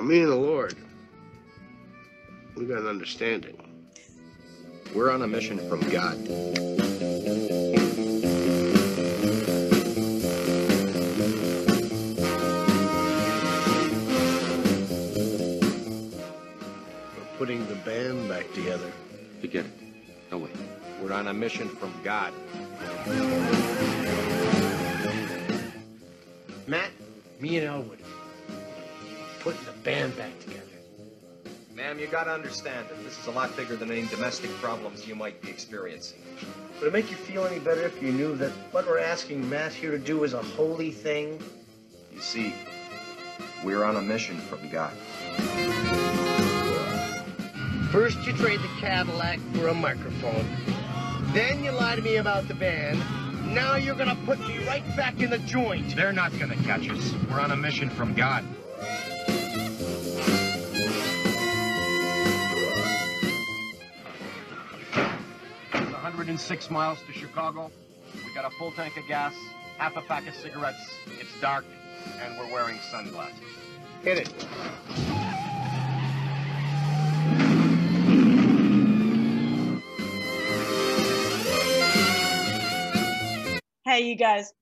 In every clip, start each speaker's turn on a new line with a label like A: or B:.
A: Well, me and the Lord, we got an understanding.
B: We're on a mission from God.
A: We're putting the band back together.
B: Forget it. No way. We're on a mission from God.
A: Matt, me and Elwood, putting the band back together.
B: Ma'am, you gotta understand that this is a lot bigger than any domestic problems you might be experiencing.
A: Would it make you feel any better if you knew that what we're asking Matt here to do is a holy thing?
B: You see, we're on a mission from God.
A: First, you trade the Cadillac for a microphone. Then you lie to me about the band. Now you're gonna put me right back in the joint.
C: They're not gonna catch us. We're on a mission from God. 106 miles to Chicago. We got a full tank of gas, half a pack of cigarettes. It's dark, and we're wearing sunglasses.
A: Hit it.
D: Hey, you guys,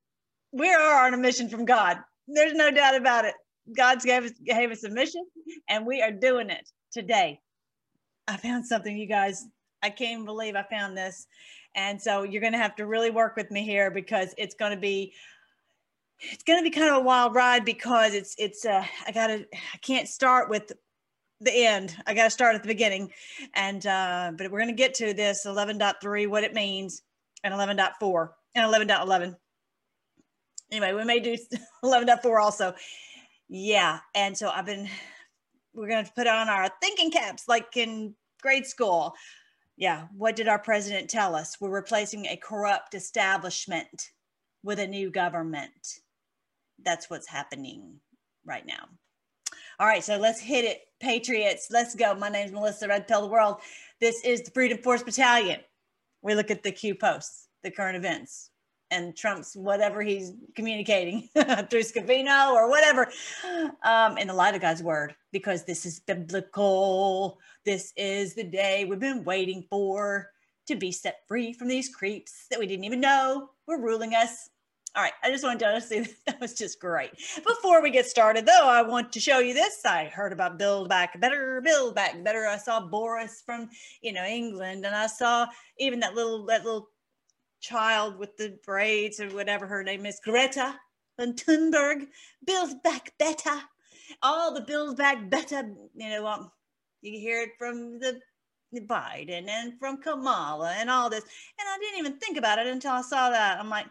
D: we are on a mission from God. There's no doubt about it. God's gave us, gave us a mission, and we are doing it today. I found something, you guys. I can't believe I found this. And so you're going to have to really work with me here because it's going to be it's going to be kind of a wild ride because it's it's uh I got to I can't start with the end. I got to start at the beginning. And uh but we're going to get to this 11.3 what it means and 11.4 and 11.11. Anyway, we may do 11.4 also. Yeah, and so I've been we're going to put on our thinking caps like in grade school. Yeah, what did our president tell us? We're replacing a corrupt establishment with a new government. That's what's happening right now. All right, so let's hit it, Patriots. Let's go. My name is Melissa Red Pill the World. This is the Freedom Force Battalion. We look at the Q posts, the current events, and Trump's whatever he's communicating through Scavino or whatever um, in the light of God's word, because this is biblical. This is the day we've been waiting for to be set free from these creeps that we didn't even know were ruling us. All right, I just wanted to say that was just great. Before we get started, though, I want to show you this. I heard about Build Back Better, Build Back Better. I saw Boris from, you know, England, and I saw even that little that little child with the braids or whatever her name is, Greta von Thunberg. Build Back Better. All the Build Back Better, you know, um, you hear it from the Biden and from Kamala and all this. And I didn't even think about it until I saw that. I'm like,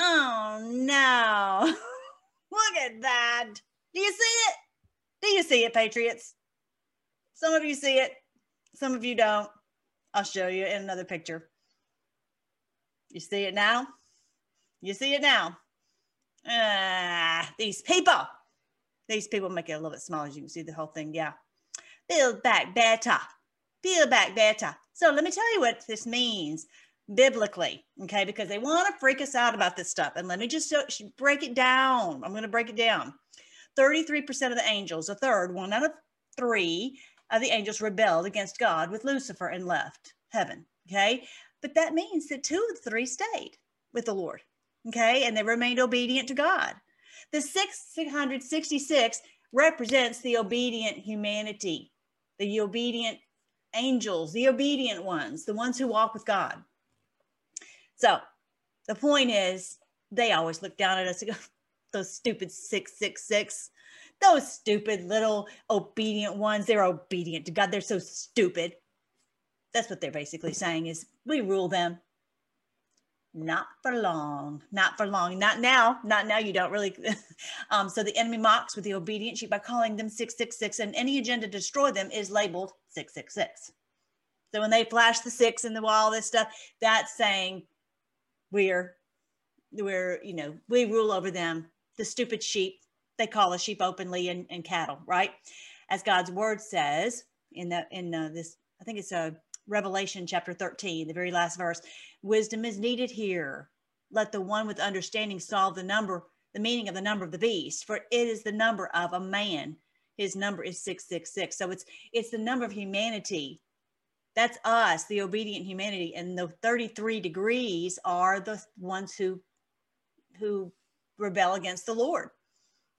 D: oh no, look at that. Do you see it? Do you see it, Patriots? Some of you see it, some of you don't. I'll show you in another picture. You see it now? You see it now? Ah, these people. These people make it a little bit smaller. As you can see the whole thing. Yeah. Build back better. Build back better. So let me tell you what this means biblically, okay? Because they want to freak us out about this stuff. And let me just break it down. I'm going to break it down. 33% of the angels, a third, one out of three of the angels rebelled against God with Lucifer and left heaven, okay? But that means that two of the three stayed with the Lord, okay? And they remained obedient to God. The 666 represents the obedient humanity, the obedient angels, the obedient ones, the ones who walk with God. So the point is, they always look down at us and go, those stupid 666, those stupid little obedient ones, they're obedient to God. They're so stupid. That's what they're basically saying is we rule them. Not for long, not for long, not now, not now. You don't really. um, so the enemy mocks with the obedient sheep by calling them 666, and any agenda to destroy them is labeled 666. So when they flash the six in the wall, this stuff, that's saying we're, we're, you know, we rule over them. The stupid sheep, they call us sheep openly and, and cattle, right? As God's word says in the in uh, this, I think it's a Revelation chapter 13, the very last verse. Wisdom is needed here. Let the one with understanding solve the number, the meaning of the number of the beast, for it is the number of a man. his number is 666 so it's it's the number of humanity that's us the obedient humanity and the 33 degrees are the ones who who rebel against the lord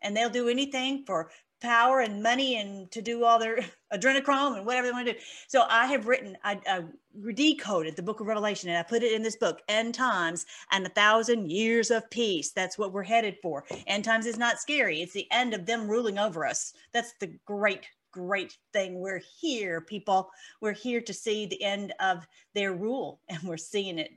D: and they'll do anything for power and money and to do all their adrenochrome and whatever they want to do. So I have written, I, I, decoded the book of Revelation and I put it in this book, End Times and a Thousand Years of Peace. That's what we're headed for. End Times is not scary. It's the end of them ruling over us. That's the great, great thing. We're here, people. We're here to see the end of their rule and we're seeing it.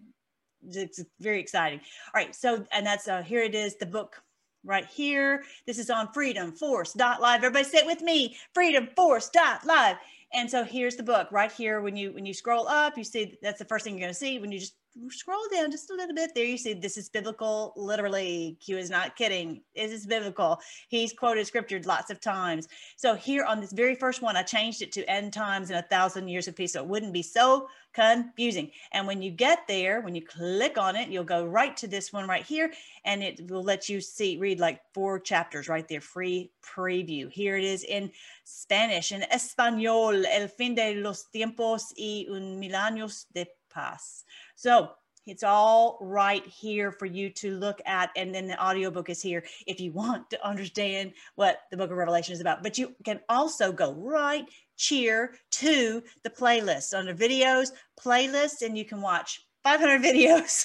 D: It's very exciting. All right. So, and that's, uh, here it is, the book right here. This is on Freedom Force dot live. Everybody sit with me. Freedom Force dot live. And so here's the book right here. When you when you scroll up, you see that's the first thing you're going to see. When you just scroll down just a little bit. There you see this is biblical. Literally q is not kidding. This is biblical. He's quoted scripture lots of times. So here on this very first one i changed it to end times and a thousand years of peace so it wouldn't be so confusing. And when you get there when you click on it you'll go right to this one right here and it will let you see read like four chapters right there free preview. Here it is in spanish in español el fin de los tiempos y un mil años de paz so it's all right here for you to look at. And then the audiobook is here if you want to understand what the book of Revelation is about. But you can also go right cheer to the playlist under videos, playlists, and you can watch 500 videos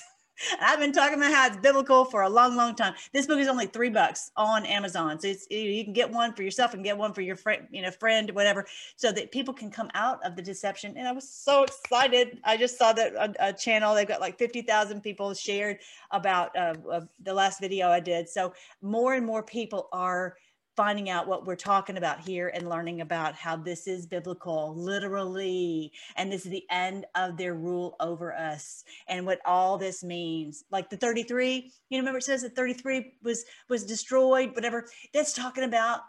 D: I've been talking about how it's biblical for a long, long time. This book is only three bucks on Amazon, so it's you can get one for yourself and get one for your friend, you know, friend, whatever, so that people can come out of the deception. And I was so excited. I just saw that a, a channel they've got like fifty thousand people shared about uh, the last video I did. So more and more people are finding out what we're talking about here and learning about how this is biblical, literally, and this is the end of their rule over us and what all this means. Like the 33, you remember it says that 33 was was destroyed, whatever. That's talking about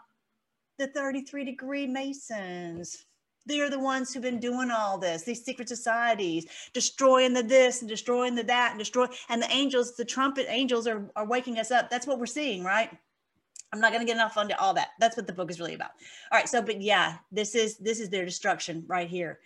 D: the 33 degree Masons. They're the ones who've been doing all this, these secret societies, destroying the this and destroying the that and destroy. And the angels, the trumpet angels are, are waking us up. That's what we're seeing, right? I'm not going to get enough onto all that. That's what the book is really about. All right. So, but yeah, this is this is their destruction right here.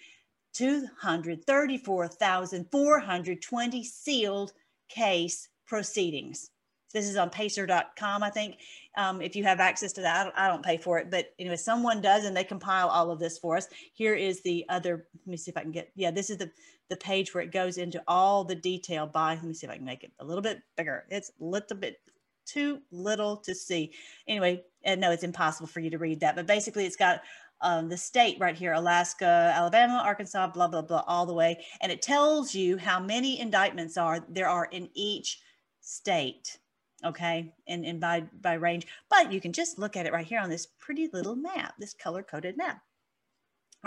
D: 234,420 sealed case proceedings. This is on pacer.com, I think. Um, if you have access to that, I don't, I don't, pay for it, but anyway, someone does, and they compile all of this for us. Here is the other. Let me see if I can get. Yeah, this is the the page where it goes into all the detail by. Let me see if I can make it a little bit bigger. It's a little bit too little to see. Anyway, and no, it's impossible for you to read that. But basically, it's got um, the state right here Alaska, Alabama, Arkansas, blah, blah, blah, all the way. And it tells you how many indictments are there are in each state. Okay, and, and by, by range. But you can just look at it right here on this pretty little map, this color coded map.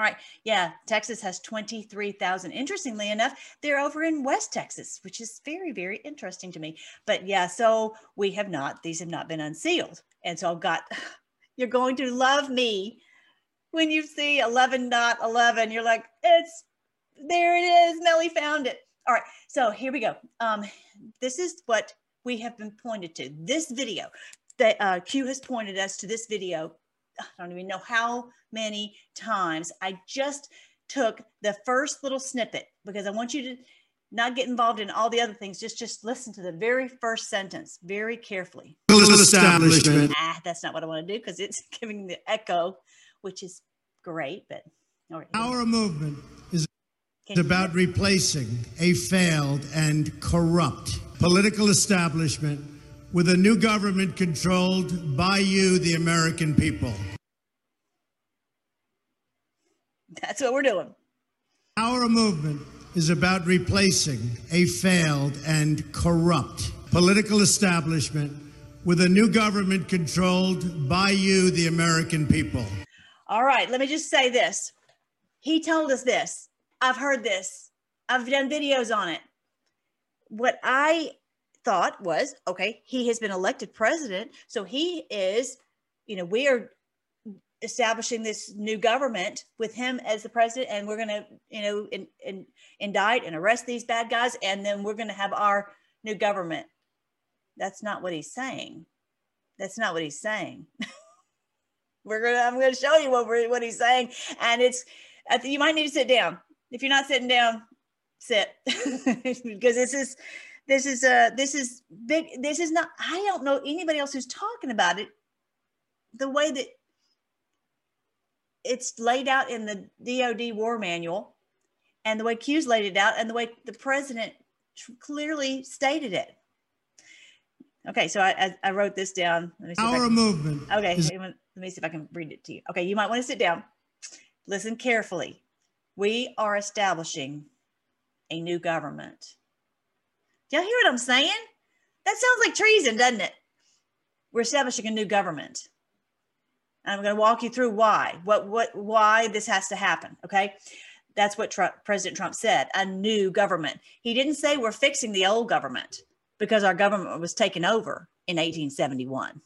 D: All right. Yeah. Texas has 23,000. Interestingly enough, they're over in West Texas, which is very, very interesting to me. But yeah, so we have not, these have not been unsealed. And so I've got, you're going to love me when you see 11 not 11. You're like, it's, there it is. Melly found it. All right. So here we go. Um, this is what we have been pointed to. This video that uh, Q has pointed us to this video I don't even know how many times. I just took the first little snippet because I want you to not get involved in all the other things. Just just listen to the very first sentence very carefully.
E: Establishment.
D: Ah, that's not what I want to do because it's giving the echo, which is great, but
E: right. Our movement is about replacing a failed and corrupt political establishment with a new government controlled by you, the American people.
D: That's what we're doing.
E: Our movement is about replacing a failed and corrupt political establishment with a new government controlled by you, the American people.
D: All right, let me just say this. He told us this. I've heard this. I've done videos on it. What I thought was okay, he has been elected president. So he is, you know, we are establishing this new government with him as the president and we're going to you know in, in, indict and arrest these bad guys and then we're going to have our new government that's not what he's saying that's not what he's saying We're gonna. I'm gonna show you what what he's saying, and it's. You might need to sit down. If you're not sitting down, sit because this is this is uh this is big. This is not. I don't know anybody else who's talking about it the way that it's laid out in the DoD War Manual, and the way Q's laid it out, and the way the president clearly stated it. Okay, so I, I, I wrote this down.
E: Our
D: can,
E: movement.
D: Okay, is, let me see if I can read it to you. Okay, you might want to sit down. Listen carefully. We are establishing a new government. Do y'all hear what I'm saying? That sounds like treason, doesn't it? We're establishing a new government. And I'm going to walk you through why, what, what, why this has to happen. Okay. That's what Trump, President Trump said a new government. He didn't say we're fixing the old government because our government was taken over in 1871.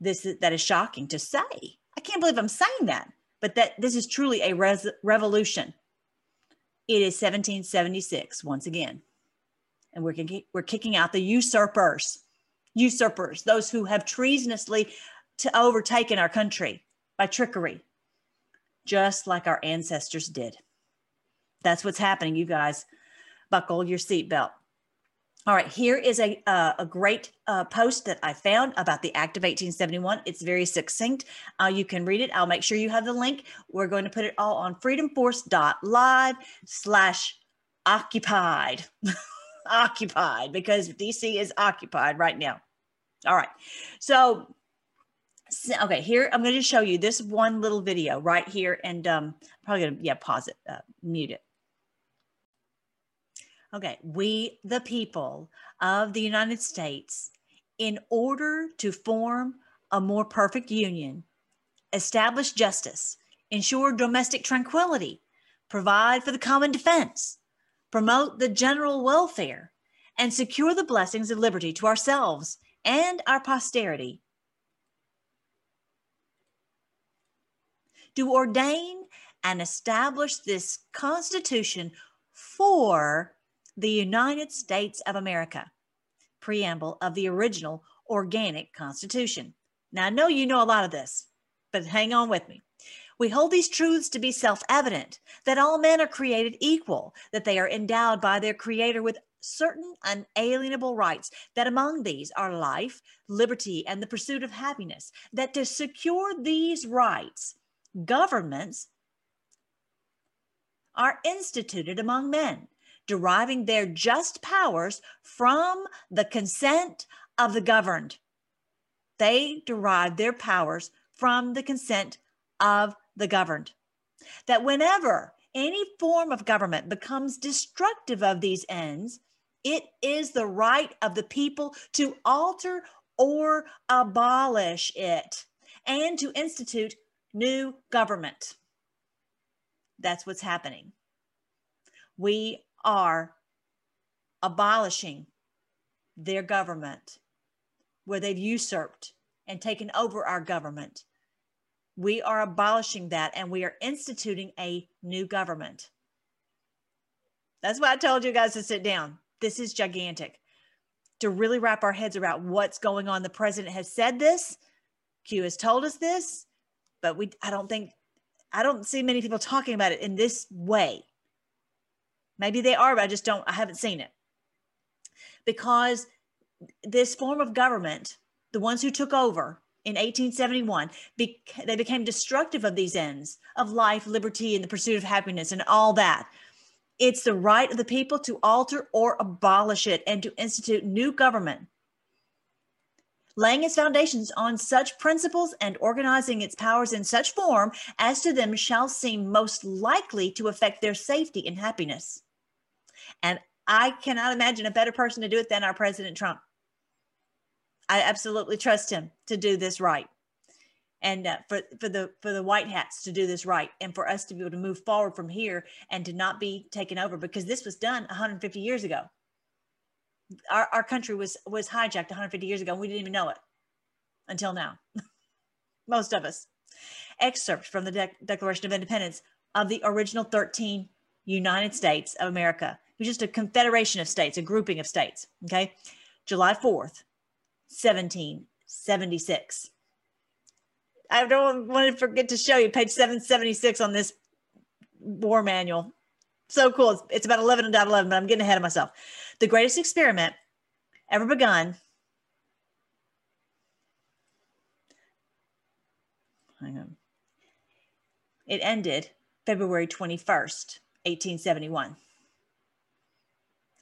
D: This that is shocking to say. I can't believe I'm saying that, but that this is truly a res- revolution. It is 1776 once again, and we're we're kicking out the usurpers, usurpers, those who have treasonously to overtaken our country by trickery, just like our ancestors did. That's what's happening, you guys buckle your seatbelt. All right, here is a, uh, a great uh, post that I found about the Act of 1871. It's very succinct. Uh, you can read it. I'll make sure you have the link. We're going to put it all on freedomforce.live slash occupied. occupied, because DC is occupied right now. All right, so okay here i'm going to show you this one little video right here and um probably gonna yeah pause it uh, mute it. Okay, we, the people of the United States, in order to form a more perfect union, establish justice, ensure domestic tranquility, provide for the common defense, promote the general welfare, and secure the blessings of liberty to ourselves and our posterity. To ordain and establish this Constitution for the United States of America, preamble of the original organic Constitution. Now, I know you know a lot of this, but hang on with me. We hold these truths to be self evident that all men are created equal, that they are endowed by their Creator with certain unalienable rights, that among these are life, liberty, and the pursuit of happiness, that to secure these rights, governments are instituted among men deriving their just powers from the consent of the governed. They derive their powers from the consent of the governed. That whenever any form of government becomes destructive of these ends, it is the right of the people to alter or abolish it and to institute new government. That's what's happening. We are abolishing their government, where they've usurped and taken over our government. We are abolishing that and we are instituting a new government. That's why I told you guys to sit down. This is gigantic. To really wrap our heads around what's going on. The president has said this, Q has told us this, but we I don't think I don't see many people talking about it in this way. Maybe they are, but I just don't, I haven't seen it. Because this form of government, the ones who took over in 1871, be, they became destructive of these ends of life, liberty, and the pursuit of happiness and all that. It's the right of the people to alter or abolish it and to institute new government laying its foundations on such principles and organizing its powers in such form as to them shall seem most likely to affect their safety and happiness. And I cannot imagine a better person to do it than our President Trump. I absolutely trust him to do this right. And uh, for, for the for the white hats to do this right, and for us to be able to move forward from here and to not be taken over, because this was done 150 years ago. Our, our country was was hijacked 150 years ago, we didn't even know it until now. Most of us. Excerpts from the De- Declaration of Independence of the original 13 United States of America it was just a confederation of states, a grouping of states. Okay. July 4th, 1776. I don't want to forget to show you page 776 on this war manual. So cool. It's, it's about 11 and 11, but I'm getting ahead of myself. The greatest experiment ever begun. Hang on. It ended February 21st, 1871.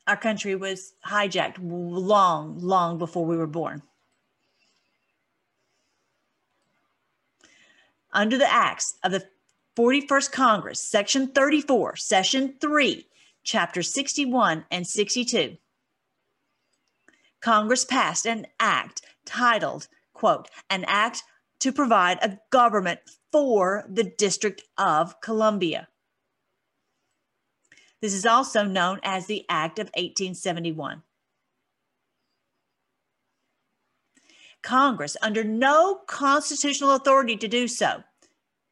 D: Our country was hijacked long, long before we were born. Under the acts of the 41st Congress, Section 34, Session 3, Chapter 61 and 62, Congress passed an act titled, quote, an act to provide a government for the District of Columbia. This is also known as the Act of 1871. Congress, under no constitutional authority to do so,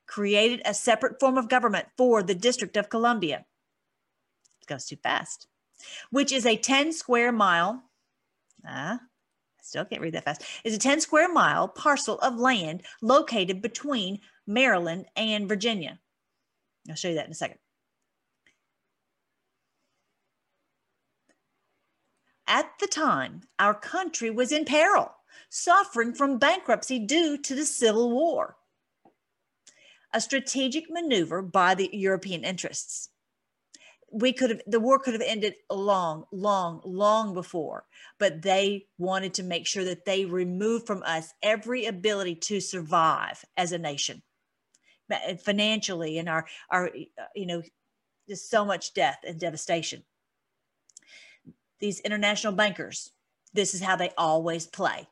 D: created a separate form of government for the District of Columbia. It goes too fast, which is a 10 square mile. Uh, I still can't read that fast. Is a 10 square mile parcel of land located between Maryland and Virginia. I'll show you that in a second. At the time, our country was in peril, suffering from bankruptcy due to the Civil War, a strategic maneuver by the European interests. We could have the war could have ended long long long before but they wanted to make sure that they removed from us every ability to survive as a nation. Financially and our our you know just so much death and devastation. These international bankers this is how they always play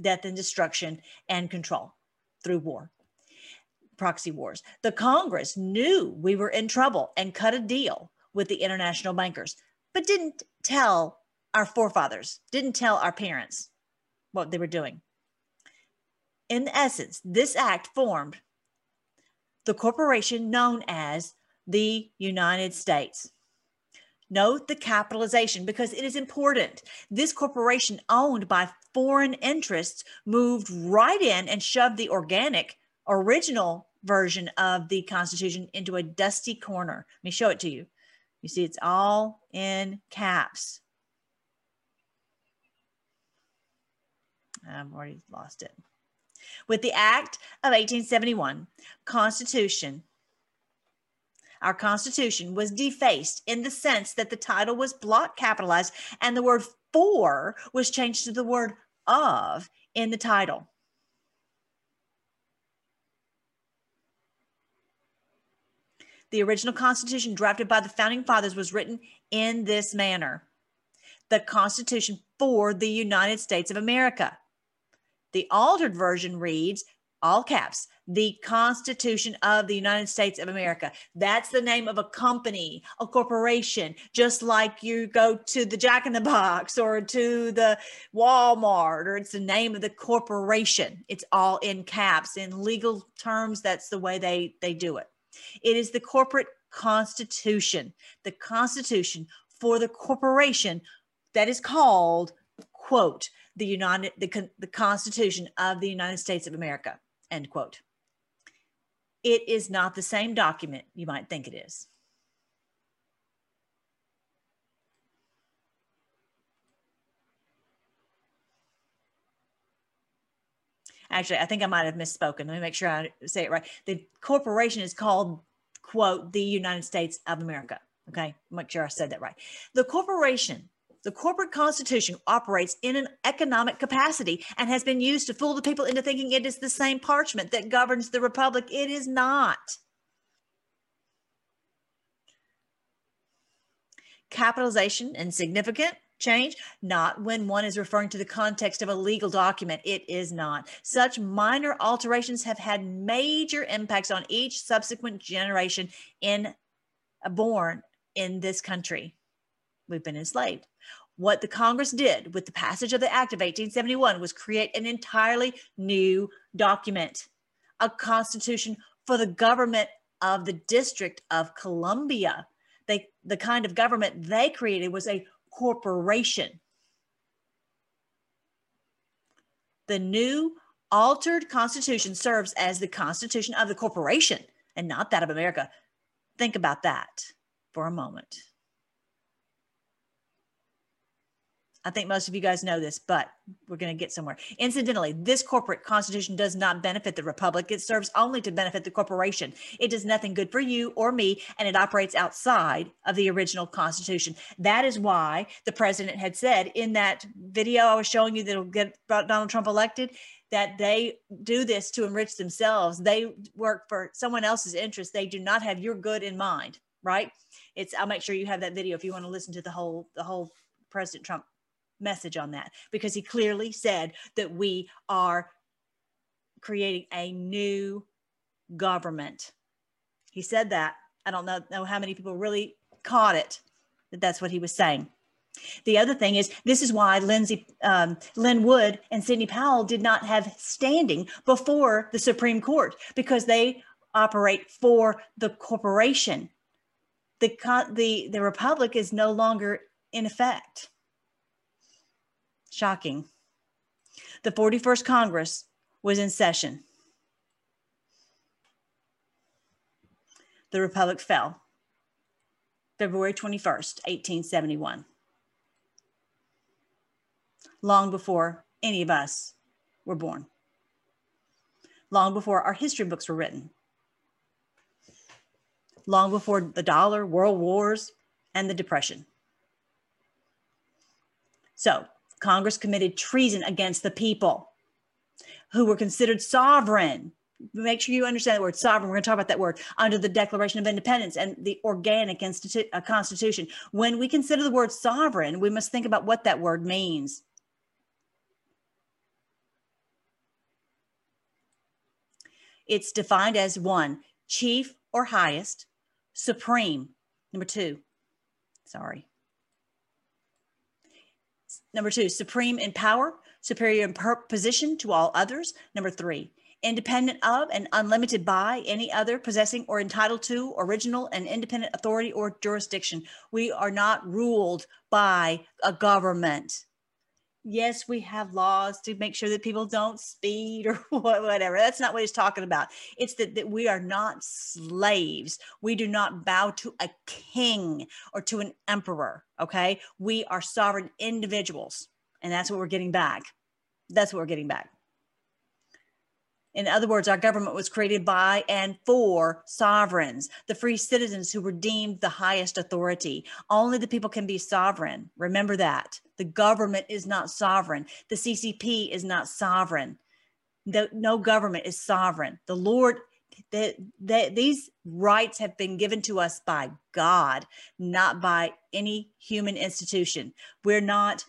D: death and destruction and control through war proxy wars the congress knew we were in trouble and cut a deal with the international bankers, but didn't tell our forefathers, didn't tell our parents what they were doing. In essence, this act formed the corporation known as the United States. Note the capitalization because it is important. This corporation, owned by foreign interests, moved right in and shoved the organic, original version of the Constitution into a dusty corner. Let me show it to you. You see, it's all in caps. I've already lost it. With the Act of 1871, Constitution, our Constitution was defaced in the sense that the title was block capitalized and the word for was changed to the word of in the title. The original Constitution drafted by the founding fathers was written in this manner the Constitution for the United States of America. The altered version reads, all caps, the Constitution of the United States of America. That's the name of a company, a corporation, just like you go to the Jack in the Box or to the Walmart, or it's the name of the corporation. It's all in caps. In legal terms, that's the way they, they do it. It is the corporate constitution, the constitution for the corporation that is called, quote, the United, the, the Constitution of the United States of America, end quote. It is not the same document you might think it is. Actually, I think I might have misspoken. Let me make sure I say it right. The corporation is called, quote, the United States of America. Okay, make sure I said that right. The corporation, the corporate constitution operates in an economic capacity and has been used to fool the people into thinking it is the same parchment that governs the republic. It is not. Capitalization and significant change, not when one is referring to the context of a legal document. It is not. Such minor alterations have had major impacts on each subsequent generation in born in this country. We've been enslaved. What the Congress did with the passage of the Act of 1871 was create an entirely new document, a constitution for the government of the District of Columbia. They, the kind of government they created was a corporation. The new altered constitution serves as the constitution of the corporation and not that of America. Think about that for a moment. I think most of you guys know this, but we're going to get somewhere. Incidentally, this corporate constitution does not benefit the republic. It serves only to benefit the corporation. It does nothing good for you or me, and it operates outside of the original constitution. That is why the president had said in that video I was showing you that'll get Donald Trump elected that they do this to enrich themselves. They work for someone else's interest. They do not have your good in mind, right? It's I'll make sure you have that video if you want to listen to the whole the whole President Trump message on that because he clearly said that we are creating a new government. He said that. I don't know, know how many people really caught it that that's what he was saying. The other thing is, this is why Lindsey, um, Lin Wood and Sidney Powell did not have standing before the Supreme Court because they operate for the corporation. The, the, the republic is no longer in effect. Shocking. The 41st Congress was in session. The Republic fell February 21st, 1871. Long before any of us were born. Long before our history books were written. Long before the dollar, world wars, and the Depression. So, Congress committed treason against the people who were considered sovereign. Make sure you understand the word sovereign. We're going to talk about that word under the Declaration of Independence and the organic institu- uh, Constitution. When we consider the word sovereign, we must think about what that word means. It's defined as one, chief or highest, supreme. Number two, sorry, Number two, supreme in power, superior in position to all others. Number three, independent of and unlimited by any other possessing or entitled to original and independent authority or jurisdiction. We are not ruled by a government yes, we have laws to make sure that people don't speed or whatever. That's not what he's talking about. It's that, that we are not slaves. We do not bow to a king or to an emperor. Okay. We are sovereign individuals. And that's what we're getting back. That's what we're getting back. In other words, our government was created by and for sovereigns, the free citizens who were deemed the highest authority. Only the people can be sovereign. Remember that. The government is not sovereign. The CCP is not sovereign. The, no government is sovereign. The Lord, the, the, these rights have been given to us by God, not by any human institution. We're not,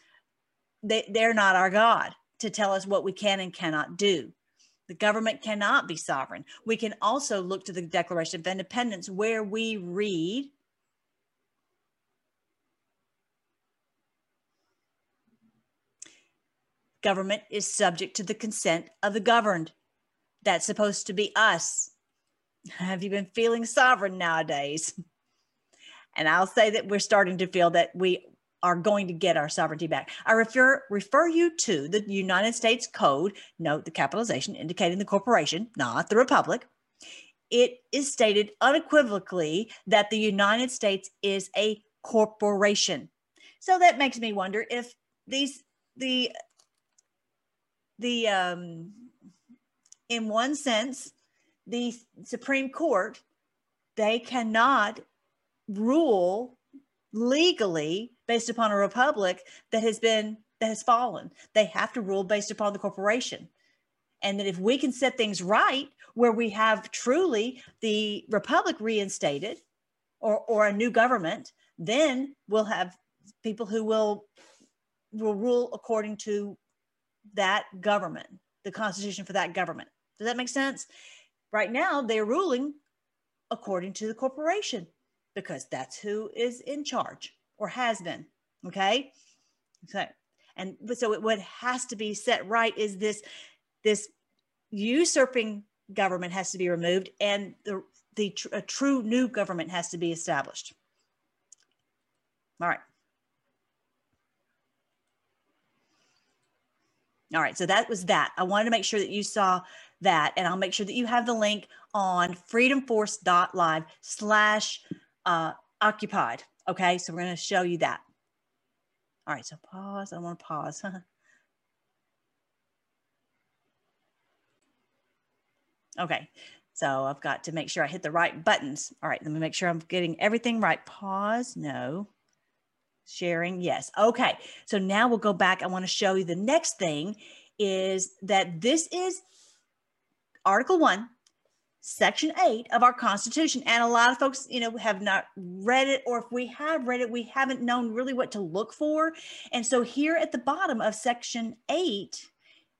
D: they, they're not our God to tell us what we can and cannot do. The government cannot be sovereign. We can also look to the Declaration of Independence where we read government is subject to the consent of the governed. That's supposed to be us. Have you been feeling sovereign nowadays? And I'll say that we're starting to feel that we are going to get our sovereignty back. I refer refer you to the United States Code. Note the capitalization indicating the corporation, not the republic. It is stated unequivocally that the United States is a corporation. So that makes me wonder if these the the um in one sense the Supreme Court they cannot rule legally based upon a republic that has been that has fallen. They have to rule based upon the corporation. And that if we can set things right where we have truly the republic reinstated or, or a new government, then we'll have people who will will rule according to that government, the constitution for that government. Does that make sense? Right now, they're ruling according to the corporation because that's who is in charge or has been. Okay. So, and so what has to be set right is this, this usurping government has to be removed and the, the tr- a true new government has to be established. All right. All right, so that was that. I wanted to make sure that you saw that, and I'll make sure that you have the link on freedomforce.live slash uh, occupied. Okay, so we're going to show you that. All right, so pause. I want to pause. okay, so I've got to make sure I hit the right buttons. All right, let me make sure I'm getting everything right. Pause. No. Sharing. Yes. Okay. So now we'll go back. I want to show you the next thing is that this is Article 1, Section 8 of our Constitution. And a lot of folks, you know, have not read it, or if we have read it, we haven't known really what to look for. And so here at the bottom of Section 8,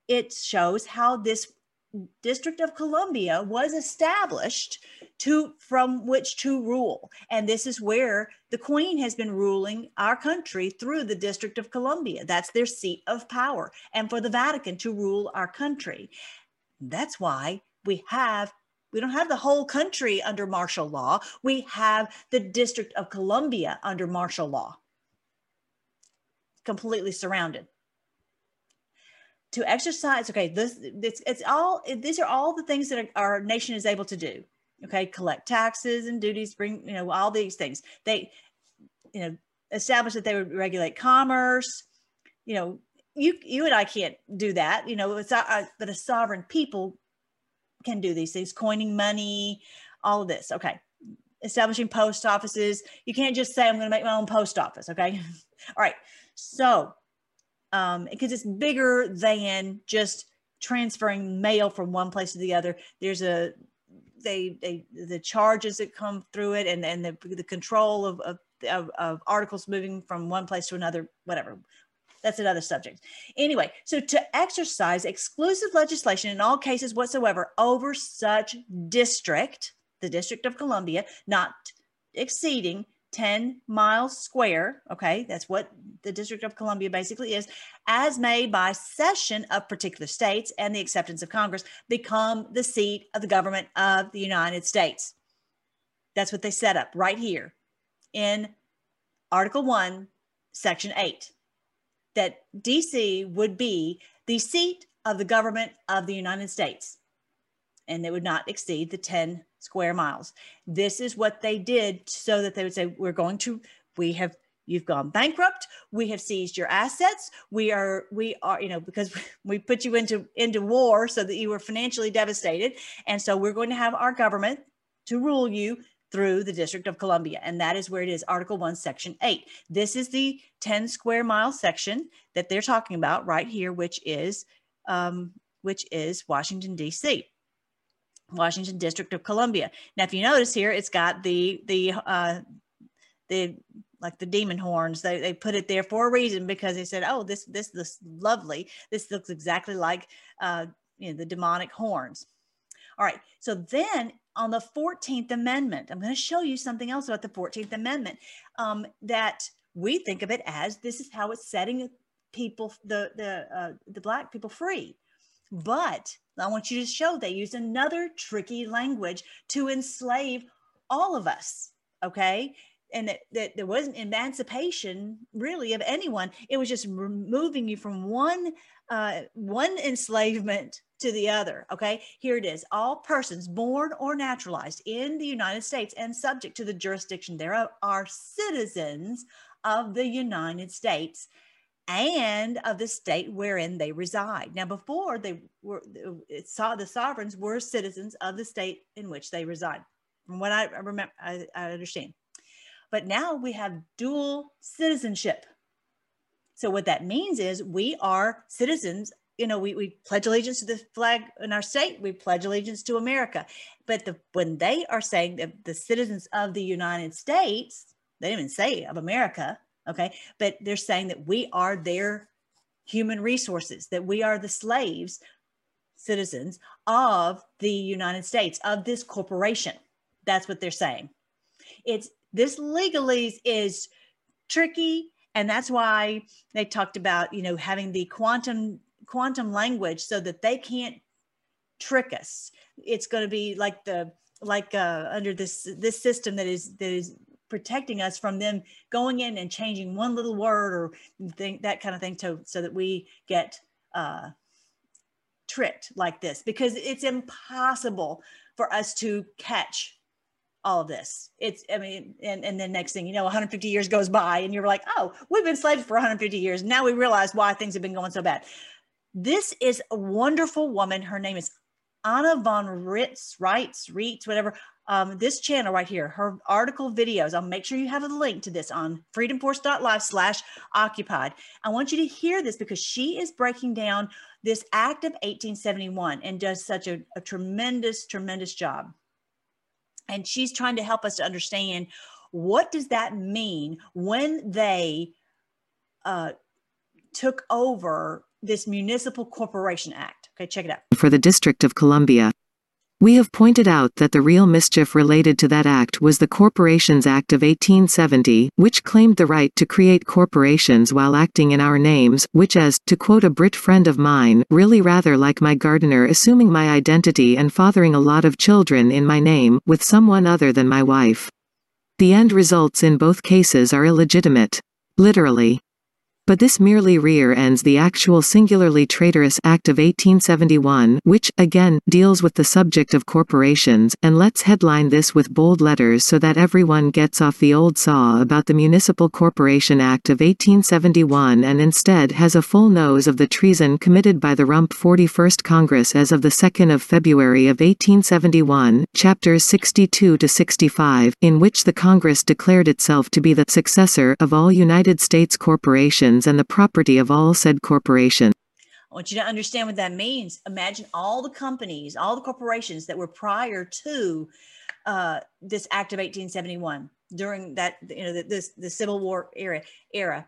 D: it shows how this District of Columbia was established to from which to rule. And this is where the Queen has been ruling our country through the District of Columbia. That's their seat of power. And for the Vatican to rule our country. That's why we have we don't have the whole country under martial law. We have the District of Columbia under martial law. Completely surrounded to exercise okay this it's, it's all these are all the things that our nation is able to do okay collect taxes and duties bring you know all these things they you know establish that they would regulate commerce you know you you and i can't do that you know it's uh, but a sovereign people can do these things coining money all of this okay establishing post offices you can't just say i'm going to make my own post office okay all right so um, because it's bigger than just transferring mail from one place to the other. There's a they they the charges that come through it and and the, the control of, of, of of articles moving from one place to another whatever that's another subject anyway so to exercise exclusive legislation in all cases whatsoever over such district the district of columbia not exceeding 10 miles square. Okay, that's what the District of Columbia basically is, as made by cession of particular states and the acceptance of Congress, become the seat of the government of the United States. That's what they set up right here in Article 1, Section 8, that DC would be the seat of the government of the United States and they would not exceed the 10 square miles. This is what they did so that they would say, We're going to, we have, you've gone bankrupt. We have seized your assets. We are, we are, you know, because we put you into, into war so that you were financially devastated. And so we're going to have our government to rule you through the District of Columbia. And that is where it is Article 1, Section 8. This is the 10 square mile section that they're talking about right here, which is um, which is Washington, D.C. Washington District of Columbia. Now, if you notice here, it's got the the uh, the like the demon horns. They they put it there for a reason because they said, oh, this this this lovely. This looks exactly like uh, you know the demonic horns. All right. So then on the 14th Amendment, I'm going to show you something else about the 14th Amendment um, that we think of it as this is how it's setting people the the uh, the black people free. But I want you to show they use another tricky language to enslave all of us. Okay. And that, that there wasn't emancipation really of anyone. It was just removing you from one uh, one enslavement to the other. Okay, here it is. All persons born or naturalized in the United States and subject to the jurisdiction thereof are citizens of the United States and of the state wherein they reside. Now, before they were, it saw the sovereigns were citizens of the state in which they reside, from what I remember, I, I understand. But now we have dual citizenship. So what that means is we are citizens. You know, we, we pledge allegiance to the flag in our state. We pledge allegiance to America. But the, when they are saying that the citizens of the United States, they didn't even say of America, Okay. But they're saying that we are their human resources, that we are the slaves, citizens of the United States, of this corporation. That's what they're saying. It's this legalese is tricky. And that's why they talked about, you know, having the quantum quantum language so that they can't trick us. It's going to be like the like uh, under this this system that is that is protecting us from them going in and changing one little word or thing, that kind of thing to, so that we get uh, tricked like this because it's impossible for us to catch all of this. It's, I mean, and, and then next thing you know, 150 years goes by and you're like, oh, we've been slaves for 150 years. Now we realize why things have been going so bad. This is a wonderful woman. Her name is Anna von Ritz, Reitz, Reitz, whatever. Um, this channel right here, her article videos, I'll make sure you have a link to this on freedomforce.live slash occupied. I want you to hear this because she is breaking down this act of 1871 and does such a, a tremendous, tremendous job. And she's trying to help us to understand what does that mean when they uh, took over this Municipal Corporation Act. Okay, check it out.
F: For the District of Columbia. We have pointed out that the real mischief related to that act was the Corporations Act of 1870, which claimed the right to create corporations while acting in our names, which as, to quote a Brit friend of mine, really rather like my gardener assuming my identity and fathering a lot of children in my name, with someone other than my wife. The end results in both cases are illegitimate. Literally. But this merely rear-ends the actual singularly traitorous Act of 1871, which, again, deals with the subject of corporations, and let's headline this with bold letters so that everyone gets off the old saw about the Municipal Corporation Act of 1871 and instead has a full nose of the treason committed by the Rump 41st Congress as of the 2nd of February of 1871, chapters 62 to 65, in which the Congress declared itself to be the successor of all United States corporations and the property of all said corporation.
D: I want you to understand what that means. Imagine all the companies, all the corporations that were prior to uh, this Act of 1871 during that, you know, the, this the Civil War era. Era,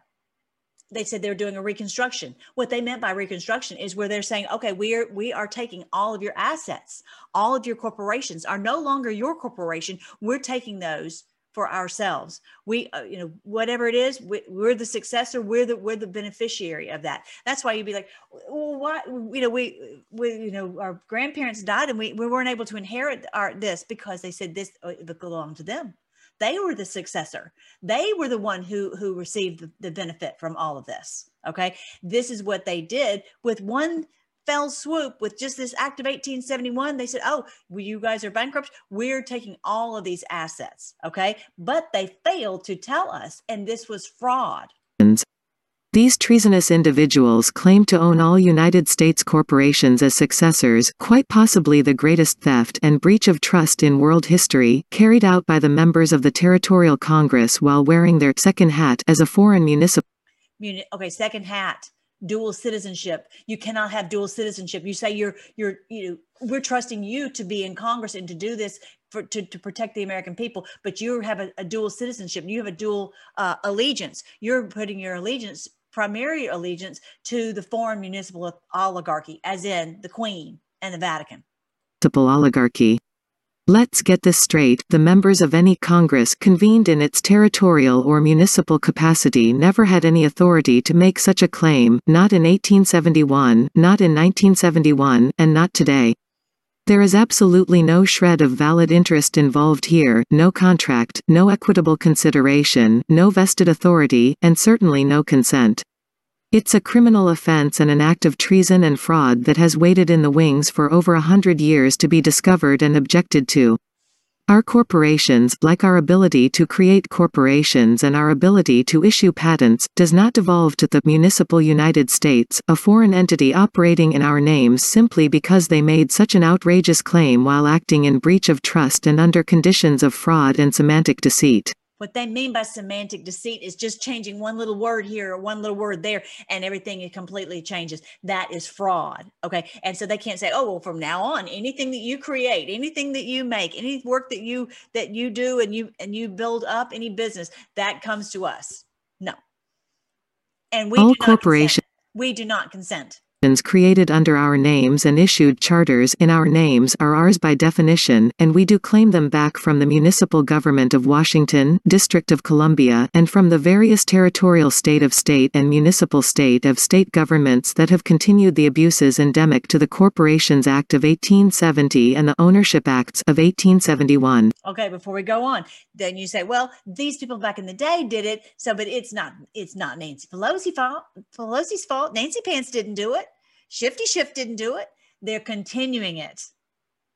D: they said they're doing a reconstruction. What they meant by reconstruction is where they're saying, okay, we are we are taking all of your assets, all of your corporations are no longer your corporation. We're taking those for ourselves. We, uh, you know, whatever it is, we, are the successor. We're the we're the beneficiary of that. That's why you'd be like, well, why? You know, we we you know our grandparents died and we we weren't able to inherit our this because they said this uh, belonged to them. They were the successor. They were the one who who received the, the benefit from all of this. Okay, this is what they did with one fell swoop with just this act of 1871 they said oh well, you guys are bankrupt. We're taking all of these assets okay? But they failed to tell us and this was fraud.
F: These treasonous individuals claim to own all United States corporations as successors, quite possibly the greatest theft and breach of trust in world history, carried out by the members of the Territorial Congress while wearing their second hat as a foreign municipal.
D: Okay, second hat dual citizenship. You cannot have dual citizenship. You say you're you're you know we're trusting you to be in Congress and to do this for to, to protect the American people, but you have a, a dual citizenship. You have a dual uh, allegiance. You're putting your allegiance primary allegiance to the foreign municipal oligarchy, as in the Queen and the Vatican.
F: Oligarchy. Let's get this straight, the members of any Congress convened in its territorial or municipal capacity never had any authority to make such a claim, not in 1871, not in 1971, and not today. There is absolutely no shred of valid interest involved here, no contract, no equitable consideration, no vested authority, and certainly no consent. It's a criminal offense and an act of treason and fraud that has waited in the wings for over a hundred years to be discovered and objected to. Our corporations, like our ability to create corporations and our ability to issue patents, does not devolve to the municipal United States, a foreign entity operating in our names simply because they made such an outrageous claim while acting in breach of trust and under conditions of fraud and semantic deceit.
D: What they mean by semantic deceit is just changing one little word here or one little word there, and everything completely changes. That is fraud. Okay. And so they can't say, oh, well, from now on, anything that you create, anything that you make, any work that you that you do and you and you build up any business, that comes to us. No. And we
F: all
D: corporations we do not consent
F: created under our names and issued charters in our names are ours by definition, and we do claim them back from the municipal government of Washington, District of Columbia, and from the various territorial state of state and municipal state of state governments that have continued the abuses endemic to the Corporations Act of 1870 and the Ownership Acts of 1871.
D: Okay, before we go on, then you say, well, these people back in the day did it, so but it's not it's not Nancy Pelosi fault. Pelosi's fault. Nancy Pants didn't do it Shifty Shift didn't do it. They're continuing it.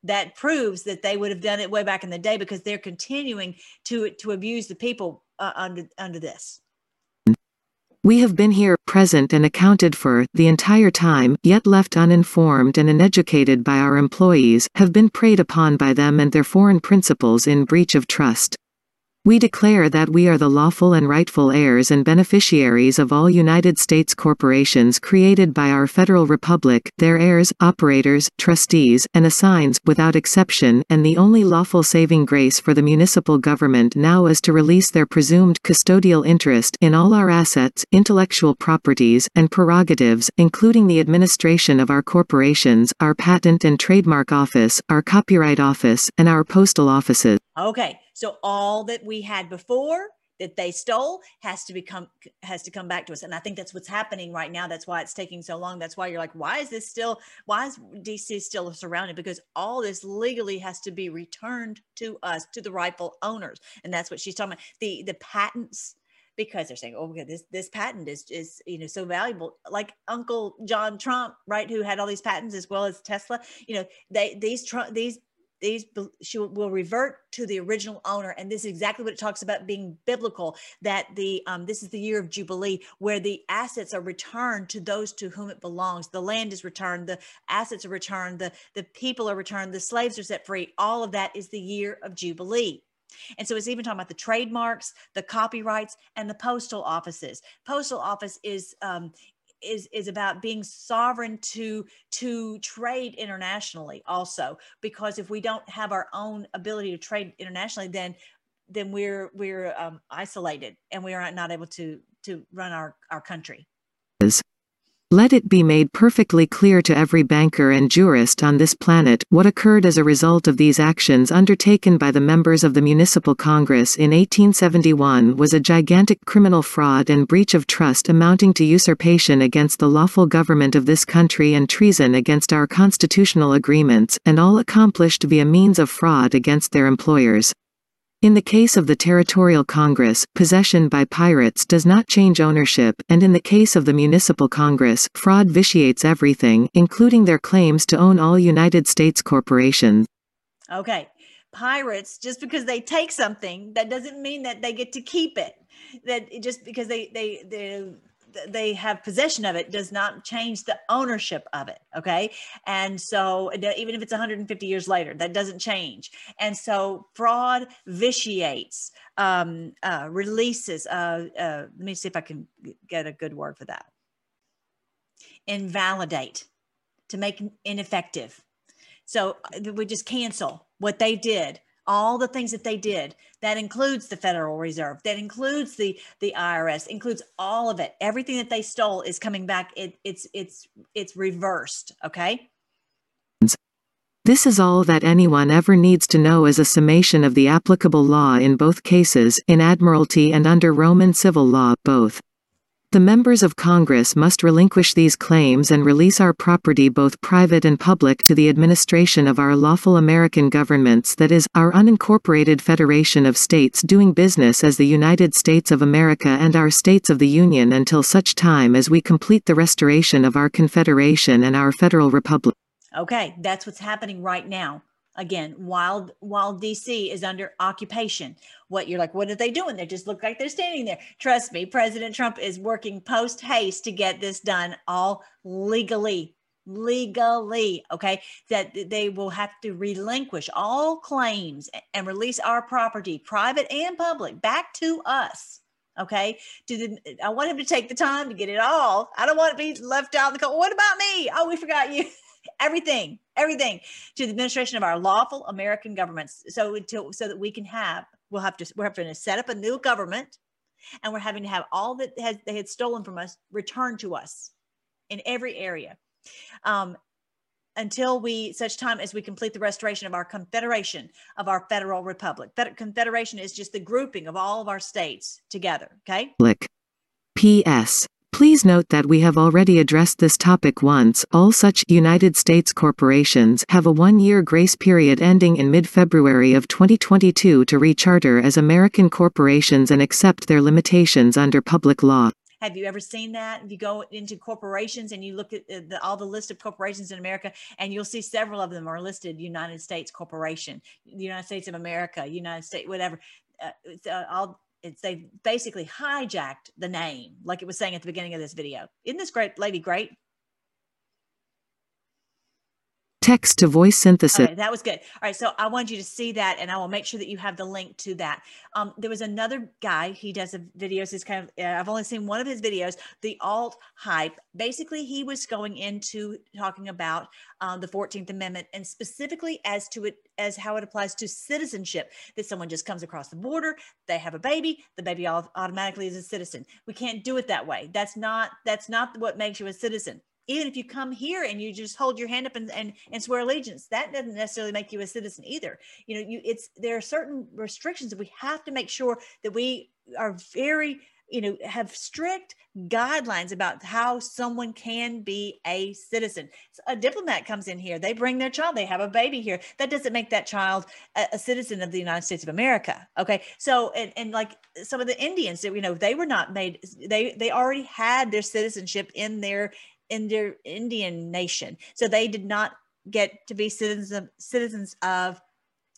D: That proves that they would have done it way back in the day because they're continuing to to abuse the people uh, under under this.
F: We have been here, present and accounted for, the entire time, yet left uninformed and uneducated by our employees, have been preyed upon by them and their foreign principals in breach of trust. We declare that we are the lawful and rightful heirs and beneficiaries of all United States corporations created by our federal republic, their heirs, operators, trustees, and assigns, without exception, and the only lawful saving grace for the municipal government now is to release their presumed custodial interest in all our assets, intellectual properties, and prerogatives, including the administration of our corporations, our patent and trademark office, our copyright office, and our postal offices.
D: Okay, so all that we had before that they stole has to become has to come back to us. And i think that's what's happening right now. That's why it's taking so long. That's why you're like why is this still why is dc still surrounded? Because all this legally has to be returned to us to the rightful owners. And that's what she's talking about. The the patents because they're saying, "Oh, okay, this this patent is is you know so valuable." Like Uncle John Trump, right, who had all these patents as well as Tesla. You know, they these Trump these these she will revert to the original owner and this is exactly what it talks about being biblical that the um, this is the year of jubilee where the assets are returned to those to whom it belongs. The land is returned the assets are returned the the people are returned the slaves are set free. All of that is the year of jubilee. And so it's even talking about the trademarks, the copyrights, and the postal offices. Postal office is um, is is about being sovereign to to trade internationally also because if we don't have our own ability to trade internationally then then we're we're um, isolated and we are not able to to run our our country
F: let it be made perfectly clear to every banker and jurist on this planet what occurred as a result of these actions undertaken by the members of the Municipal Congress in 1871 was a gigantic criminal fraud and breach of trust amounting to usurpation against the lawful government of this country and treason against our constitutional agreements, and all accomplished via means of fraud against their employers. In the case of the Territorial Congress, possession by pirates does not change ownership, and in the case of the Municipal Congress, fraud vitiates everything, including their claims to own all United States corporations.
D: Okay. Pirates, just because they take something, that doesn't mean that they get to keep it. That just because they they they they have possession of it does not change the ownership of it okay? And so even if it's 150 years later that doesn't change. And so fraud vitiates um, uh, releases uh, uh, let me see if i can get a good word for that. Invalidate to make ineffective. So uh, we just cancel what they did all the things that they did. That includes the federal reserve. That includes the the irs includes all of it. Everything that they stole is coming back. It, it's it's it's reversed okay?
F: This is all that anyone ever needs to know as a summation of the applicable law in both cases, in Admiralty and under Roman civil law, both. The members of Congress must relinquish these claims and release our property both private and public to the administration of our lawful American governments that is, our unincorporated federation of states doing business as the United States of America and our states of the Union until such time as we complete the restoration of our confederation and our federal republic.
D: Okay, that's what's happening right now again while while dc is under occupation. What you're like what are they doing? They just look like they're standing there. Trust me president trump is working post haste to get this done all legally legally okay? That they will have to relinquish all claims and release our property private and public back to us okay? To the i want him to take the time to get it all. I don't want to be left out in the cold. What about me? Oh we forgot you everything, everything to the administration of our lawful American governments. So to, so that we can have, we'll have to, we're having to set up a new government and we're having to have all that has, they had stolen from us returned to us in every area. Um, until we such time as we complete the restoration of our confederation of our federal republic. confederation is just the grouping of all of our states together. Okay.
F: P.S. Please note that we have already addressed this topic once. All such United States corporations have a one-year grace period ending in mid-February of 2022 to recharter as American corporations and accept their limitations under public law.
D: Have you ever seen that? If you go into corporations and you look at the, all the list of corporations in America, and you'll see several of them are listed United States Corporation, United States of America, United States, whatever. Uh, uh, all it's they basically hijacked the name, like it was saying at the beginning of this video. Isn't this great, lady? Great.
F: Text to voice synthesis.
D: Okay, that was good. All right, so I want you to see that, and I will make sure that you have the link to that. Um, there was another guy. He does videos. He's kind of. Uh, I've only seen one of his videos. The alt hype. Basically, he was going into talking about um, the Fourteenth Amendment and specifically as to it as how it applies to citizenship. That someone just comes across the border, they have a baby, the baby automatically is a citizen. We can't do it that way. That's not. That's not what makes you a citizen even if you come here and you just hold your hand up and, and, and swear allegiance, that doesn't necessarily make you a citizen either. You know, you it's there are certain restrictions that we have to make sure that we are very, you know, have strict guidelines about how someone can be a citizen. So a diplomat comes in here, they bring their child, they have a baby here. That doesn't make that child a, a citizen of the United States of America. Okay. So and, and like some of the Indians, that, you know, they were not made they they already had their citizenship in their in their Indian nation. So they did not get to be citizens of citizens of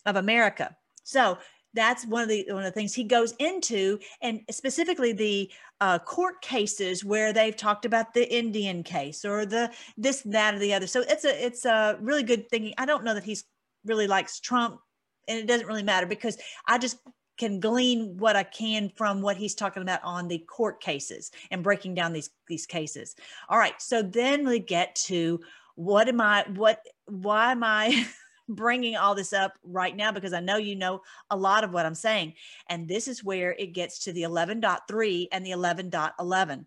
D: of America. So that's one of the one of the things he goes into, and specifically the uh, court cases where they've talked about the Indian case or the this that or the other. So it's a it's a really good thing. I don't know that he's really likes Trump, and it doesn't really matter because I just can glean what I can from what he's talking about on the court cases and breaking down these these cases. All right, so then we get to what am I what why am I bringing all this up right now because I know you know a lot of what I'm saying and this is where it gets to the 11.3 and the 11.11.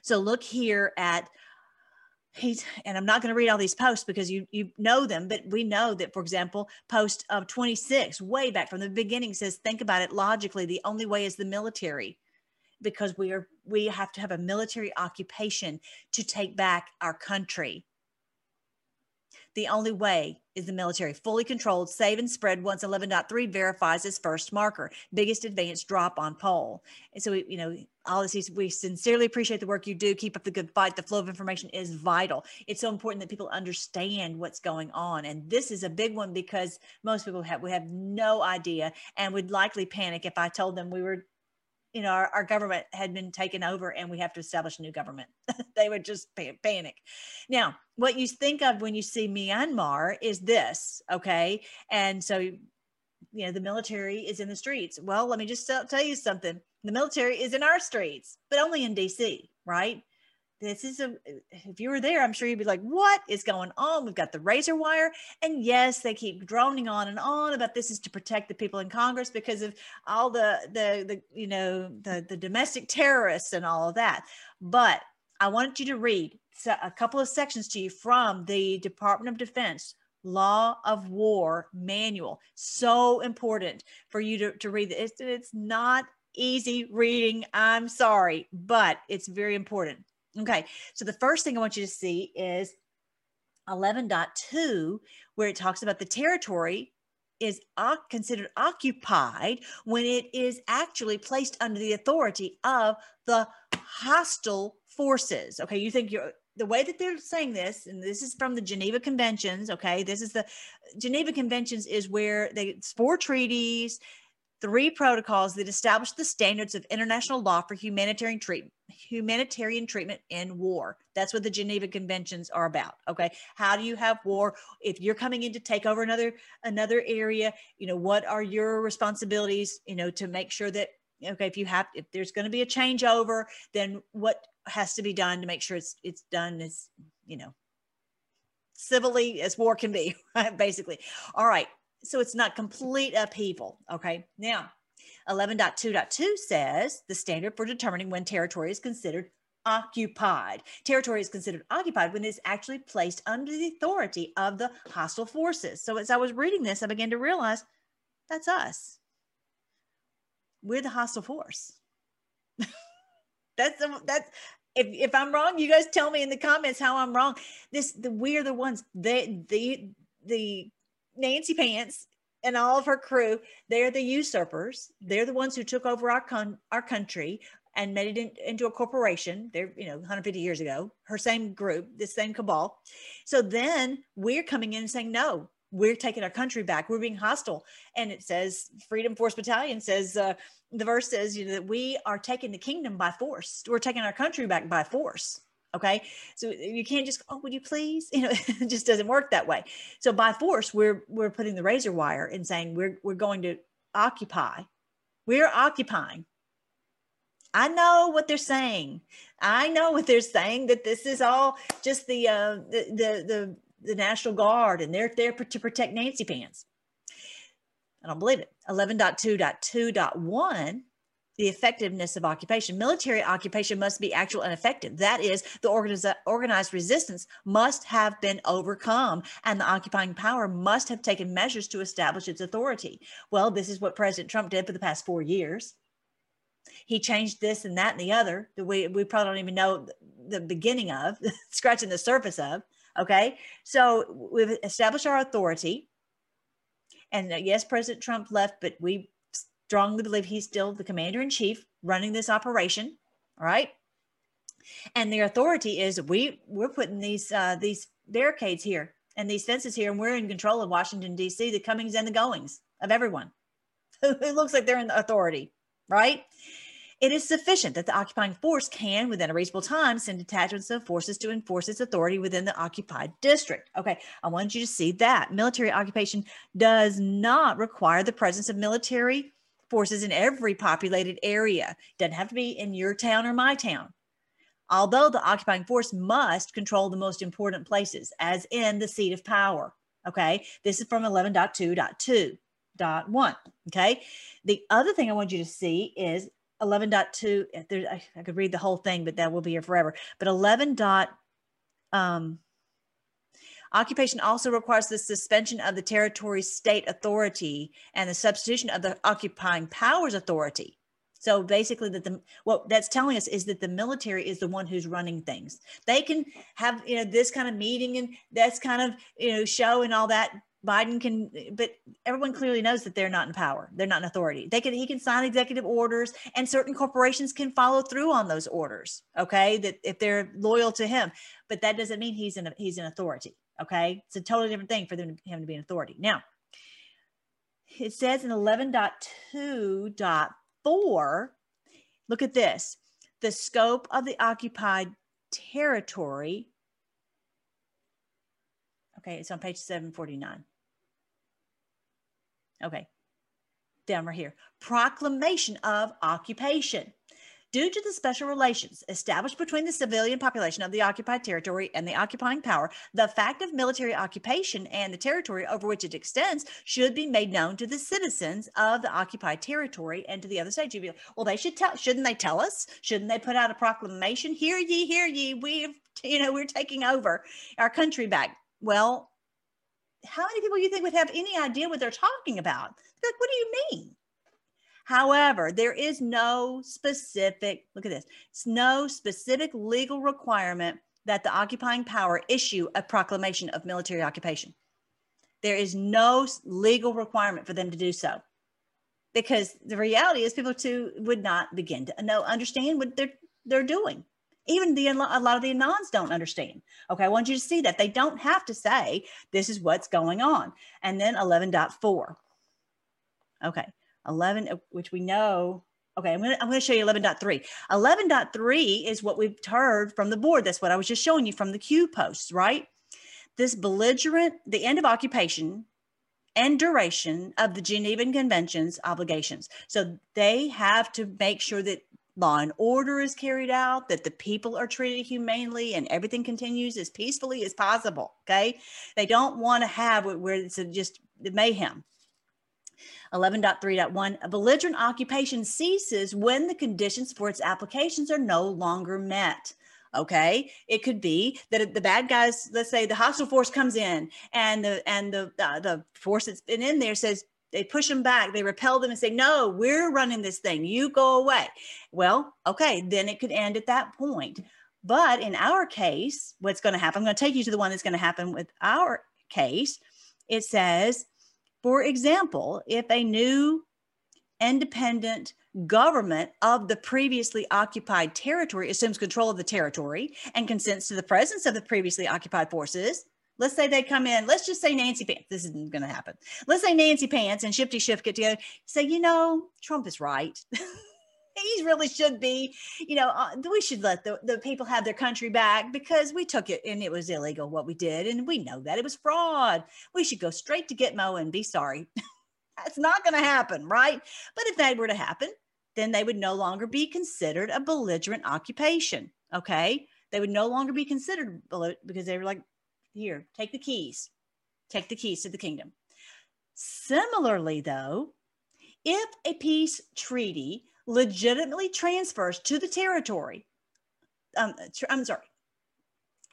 D: So look here at he's and i'm not going to read all these posts because you you know them but we know that for example post of 26 way back from the beginning says think about it logically. The only way is the military because we are we have to have a military occupation to take back our country. The only way is the military fully controlled, save and spread once 11.3 verifies its first marker, biggest advance drop on poll. And so, we, you know, all this, we sincerely appreciate the work you do. Keep up the good fight. The flow of information is vital. It's so important that people understand what's going on. And this is a big one because most people have, we have no idea and would likely panic if I told them we were you know, our, our, government had been taken over and we have to establish a new government. they would just panic. Now, what you think of when you see Myanmar is this, okay? And so, you know, the military is in the streets. Well, let me just tell, tell you something. The military is in our streets, but only in DC, right? This is a if you were there i'm sure you'd be like what is going on? We've got the razor wire. And yes they keep droning on and on about this is to protect the people in congress because of all the the the you know the the domestic terrorists and all of that. But i want you to read a couple of sections to you from the department of defense law of war manual. So important for you to, to read it's, it's not easy reading i'm sorry but it's very important Okay, so the first thing I want you to see is 11.2, where it talks about the territory is considered occupied when it is actually placed under the authority of the hostile forces. Okay, you think you're the way that they're saying this, and this is from the Geneva Conventions. Okay, this is the Geneva Conventions is where they four treaties three protocols that establish the standards of international law for humanitarian treatment humanitarian treatment in war that's what the geneva conventions are about okay how do you have war if you're coming in to take over another another area you know what are your responsibilities you know to make sure that okay if you have if there's going to be a changeover then what has to be done to make sure it's it's done as you know civilly as war can be basically all right so it's not complete upheaval. Okay. Now, 11.2.2 says the standard for determining when territory is considered occupied. Territory is considered occupied when it's actually placed under the authority of the hostile forces. So as I was reading this, I began to realize that's us. We're the hostile force. that's that's if, if I'm wrong, you guys tell me in the comments how I'm wrong. This the we're the ones they the the Nancy Pants and all of her crew, they're the usurpers. They're the ones who took over our con- our country. and made it in, into a corporation. They're, you know, 150 years ago, her same group, the same cabal. So then we're coming in and saying, no, we're taking our country back. We're being hostile. And it says, Freedom Force Battalion says, uh, the verse says you know, that we are taking the kingdom by force. We're taking our country back by force. Okay. So you can't just, oh, would you please? You know, it just doesn't work that way. So by force, we're we're putting the razor wire and saying we're we're going to occupy. We're occupying. I know what they're saying. I know what they're saying that this is all just the uh, the, the the the National Guard and they're there to protect Nancy Pants. I don't believe it. 11.2.2.1 the effectiveness of occupation. Military occupation must be actual and effective. That is, the organiz- organized resistance must have been overcome, and the occupying power must have taken measures to establish its authority. Well, this is what President Trump did for the past four years. He changed this and that and the other that we, we probably don't even know the beginning of, scratching the surface of. Okay. So we've established our authority. And uh, yes, President Trump left, but we strongly believe he's still the commander in chief running this operation. All right. And the authority is we we're putting these uh, these barricades here and these fences here, and we're in control of Washington D.C. The comings and the goings of everyone. it looks like they're in the authority, right? It is sufficient that the occupying force can, within a reasonable time, send detachments of forces to enforce its authority within the occupied district. Okay, I want you to see that. Military occupation does not require the presence of military forces in every populated area. Doesn't have to be in your town or my town. Although the occupying force must control the most important places, as in the seat of power. Okay, this is from 11.2.2.1. Okay, the other thing I want you to see is 11.2 there, I, I, could read the whole thing but that will be here forever but 11. Dot, um, occupation also requires the suspension of the territory's state authority and the substitution of the occupying powers authority so basically that the what that's telling us is that the military is the one who's running things they can have you know this kind of meeting and that's kind of you know show and all that Biden can, but everyone clearly knows that they're not in power. They're not in authority. They can, he can sign executive orders, and certain corporations can follow through on those orders. Okay, that if they're loyal to him, but that doesn't mean he's in he's an authority. Okay, it's a totally different thing for them him to be an authority. Now, it says in 11.2.4, look at this: the scope of the occupied territory. Okay, it's on page 749. Okay, down right here. Proclamation of occupation. Due to the special relations established between the civilian population of the occupied territory and the occupying power, the fact of military occupation and the territory over which it extends should be made known to the citizens of the occupied territory and to the other side. You'd be well, they should tell, shouldn't they tell us? Shouldn't they put out a proclamation? Hear ye, hear ye, we've, you know, we're taking over our country back. Well, how many people you think would have any idea what they're talking about? Like, what do you mean? However, there is no specific, look at this, it's no specific legal requirement that the occupying power issue a proclamation of military occupation. There is no legal requirement for them to do so. Because the reality is people too would not begin to know, understand what they're they're doing. Even the a lot of the anons don't understand. Okay, I want you to see that they don't have to say this is what's going on. And then 11.4. Okay, 11, uh, which we know Okay, I'm to I'm to show you 11.3. 11.3 is what we've heard from the board. That's what I was just showing you from the Q posts, right? This belligerent, the end of occupation and duration of the Geneva Convention's obligations. So they have to make sure that law and order is carried out, that the people are treated humanely, and everything continues as peacefully as possible. Okay. They don't want to have where it's just mayhem. 11.3.1 a belligerent occupation ceases when the conditions for its applications are no longer met. Okay? It could be that the bad guys let's say the hostile force comes in and the and the uh, the force that's been in there says they push them back they repel them and say no we're running this thing. You go away. Well okay then it could end at that point. But in our case what's going to happen i'm going to take you to the one that's going to happen with our case. It says for example, if a new independent government of the previously occupied territory assumes control of the territory and consents to the presence of the previously occupied forces. Let's say they come in, let's just say Nancy Pants, this isn't going to happen. Let's say Nancy Pants and Shifty Shift get together, say, you know, Trump is right. he really should be, you know, uh, we should let the, the people have their country back because we took it and it was illegal what we did. And we know that it was fraud. We should go straight to Gitmo and be sorry. That's not going to happen, right? But if that were to happen, then they would no longer be considered a belligerent occupation. Okay. They would no longer be considered because they were like, here, take the keys, take the keys to the kingdom. Similarly, though, if a peace treaty legitimately transfers to the territory, um, I'm sorry,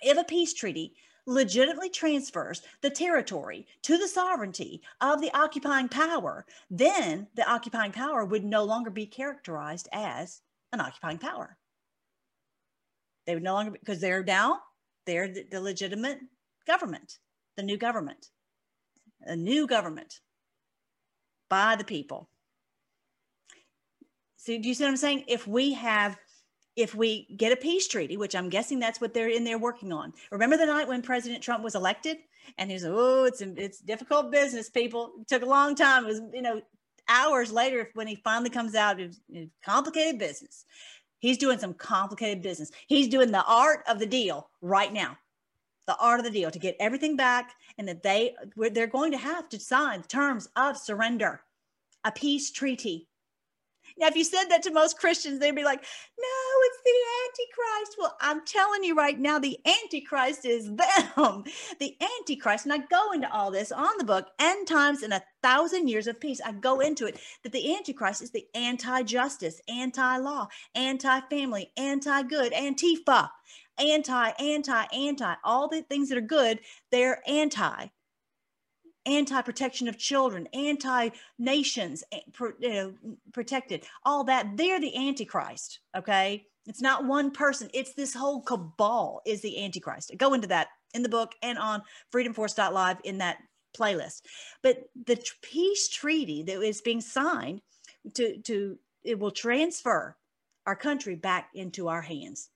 D: if a peace treaty legitimately transfers the territory to the sovereignty of the occupying power, then the occupying power would no longer be characterized as an occupying power. They would no longer, because they're now, they're the, the legitimate government, the new government, a new government by the people. So do you see what I'm saying? If we have, if we get a peace treaty, which I'm guessing that's what they're in there working on. Remember the night when President Trump was elected, and he was, oh, it's it's difficult business, people. It took a long time. It was, you know, hours later when he finally comes out, it was, it was complicated business. He's doing some complicated business. He's doing the art of the deal right now. The art of the deal to get everything back, and that they they're going to have to sign terms of surrender, a peace treaty now, if you said that to most Christians, they'd be like, no, it's the Antichrist. Well, I'm telling you right now, the Antichrist is them. The Antichrist, and I go into all this on the book, End Times and a Thousand Years of Peace. I go into it that the Antichrist is the anti justice, anti law, anti family, anti good, Antifa, anti, anti, anti, all the things that are good, they're anti anti-protection of children, anti-nations, eh, know, protected, all that. They're the Antichrist. Okay. It's not one person. It's this whole cabal is the Antichrist. go into that in the book and on freedomforce.live in that playlist. But the peace treaty that is being signed to, to it will transfer our country back into our hands.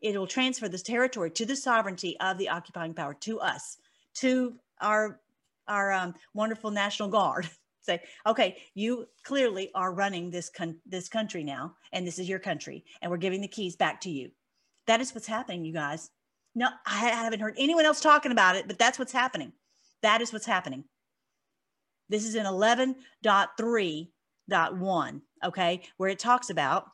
D: It will transfer this territory to the sovereignty of the occupying power, to us, to our our um, wonderful National Guard say, okay, you clearly are running this con- this country now, and this is your country, and we're giving the keys back to you. That is what's happening, you guys. No, I haven't heard anyone else talking about it, but that's what's happening. That is what's happening. This is in 11.3.1, okay, where it talks about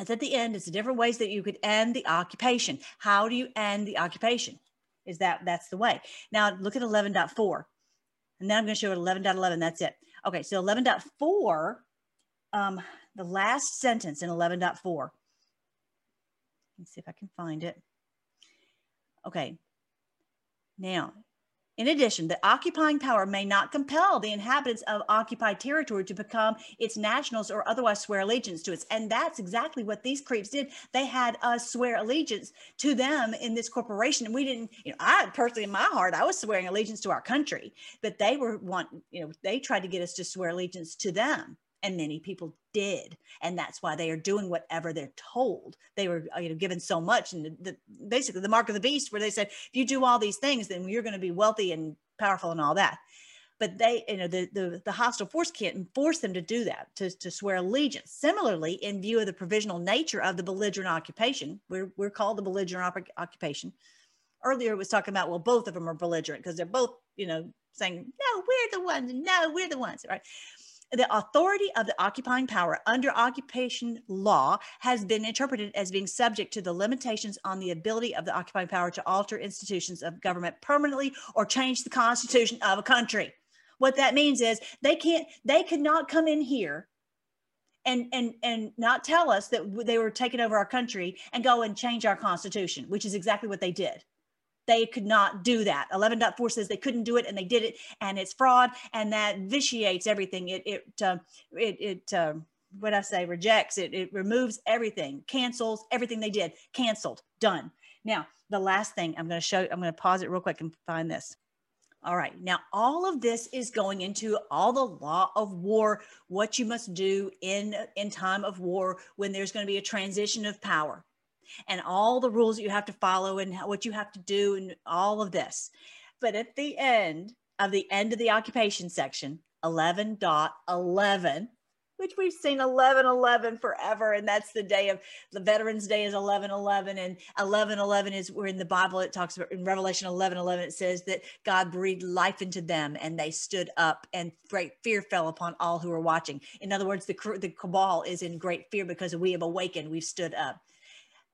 D: it's at the end, it's the different ways that you could end the occupation. How do you end the occupation? Is that that's the way. Now look at 11.4. And then I'm going to show it 11.11. That's it. Okay, so 11.4, um, the last sentence in 11.4. Let's see if I can find it. Okay. Now, in addition, the occupying power may not compel the inhabitants of occupied territory to become its nationals or otherwise swear allegiance to it. And that's exactly what these creeps did. They had us swear allegiance to them in this corporation. And we didn't, you know, I personally, in my heart, I was swearing allegiance to our country, but they were want, you know, they tried to get us to swear allegiance to them and many people did. And that's why they are doing whatever they're told. They were uh, you know given so much and the, the, basically the mark of the beast where they said if you do all these things then you're going to be wealthy and powerful and all that. But they you know the, the the hostile force can't force them to do that to, to swear allegiance. Similarly in view of the provisional nature of the belligerent occupation we're, we're called the belligerent op- occupation. Earlier it was talking about well both of them are belligerent because they're both you know saying no we're the ones no we're the ones right the authority of the occupying power under occupation law has been interpreted as being subject to the limitations on the ability of the occupying power to alter institutions of government permanently or change the constitution of a country. What that means is they can't, they could not come in here and and and not tell us that they were taking over our country and go and change our constitution, which is exactly what they did they could not do that. 11.4 says they couldn't do it and they did it and it's fraud and that vitiates everything. It, it, uh, it, it uh, what I say, rejects it. It removes everything, cancels everything they did, canceled, done. Now, the last thing I'm going to show, I'm going to pause it real quick and find this. All right. Now, all of this is going into all the law of war, what you must do in, in time of war when there's going to be a transition of power, and all the rules that you have to follow and what you have to do, and all of this. But at the end of the end of the occupation section, 11.11, which we've seen 11 11 forever and that's the day of the veterans day is 11 11 and 11 11 is where in the bible it talks about in revelation 11 11 it says that god breathed life into them and they stood up and great fear fell upon all who were watching in other words the, the cabal is in great fear because we have awakened we've stood up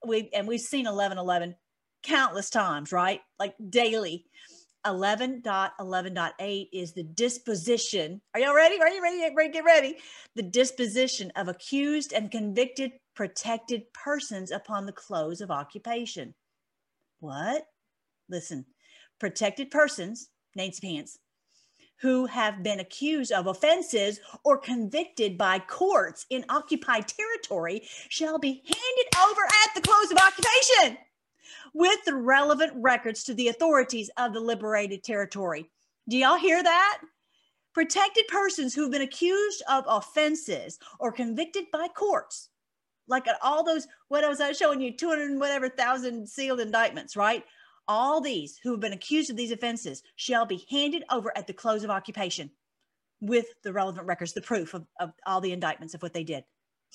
D: we and we've seen 11 11 countless times right like daily 11.11.8 is the disposition. Are y'all ready? Are you ready? ready? Get ready. The disposition of accused and convicted protected persons upon the close of occupation. What? Listen, protected persons, Nancy Pants, who have been accused of offenses or convicted by courts in occupied territory shall be handed over at the close of occupation with the relevant records to the authorities of the liberated territory. Do y'all hear that? Protected persons who've been accused of offenses or convicted by courts, like all those, what I was showing you, 200 whatever thousand sealed indictments, right? All these who have been accused of these offenses shall be handed over at the close of occupation with the relevant records, the proof of, of all the indictments of what they did.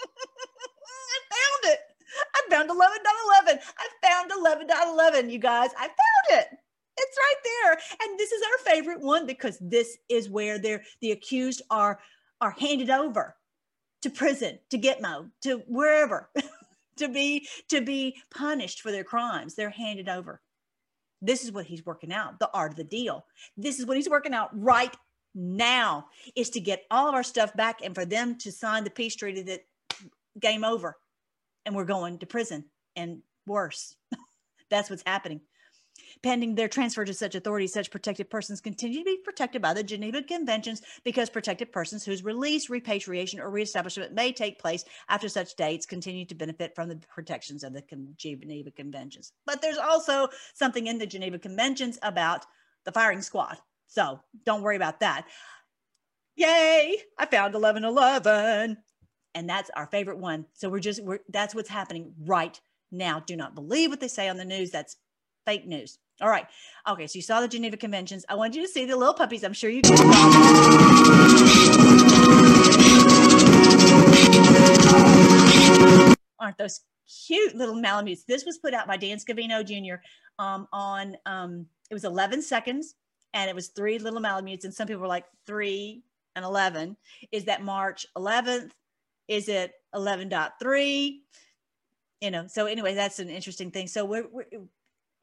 D: I found it. I found 11.11. I found 11.11, you guys. I found it. It's right there. And this is our favorite one because this is where they're, the accused are, are handed over to prison, to Gitmo, to wherever, to be to be punished for their crimes. They're handed over. This is what he's working out, the art of the deal. This is what he's working out right now is to get all of our stuff back and for them to sign the peace treaty that game over and we're going to prison and worse. That's what's happening. Pending their transfer to such authority, such protected persons continue to be protected by the Geneva Conventions because protected persons whose release, repatriation, or reestablishment may take place after such dates continue to benefit from the protections of the Geneva Conventions. But there's also something in the Geneva Conventions about the firing squad. So don't worry about that. Yay! I found 1111 and that's our favorite one. So we're just we're that's what's happening right now. Do not believe what they say on the news. That's fake news. All right. Okay. So you saw the Geneva Conventions. I wanted you to see the little puppies. I'm sure you can. Aren't those cute little Malamutes? This was put out by Dan Scavino Jr. Um, on um, it was 11 seconds, and it was three little Malamutes, and some people were like three and 11. Is that March 11th? Is it 11.3? You know, so anyway, that's an interesting thing. So we're, we're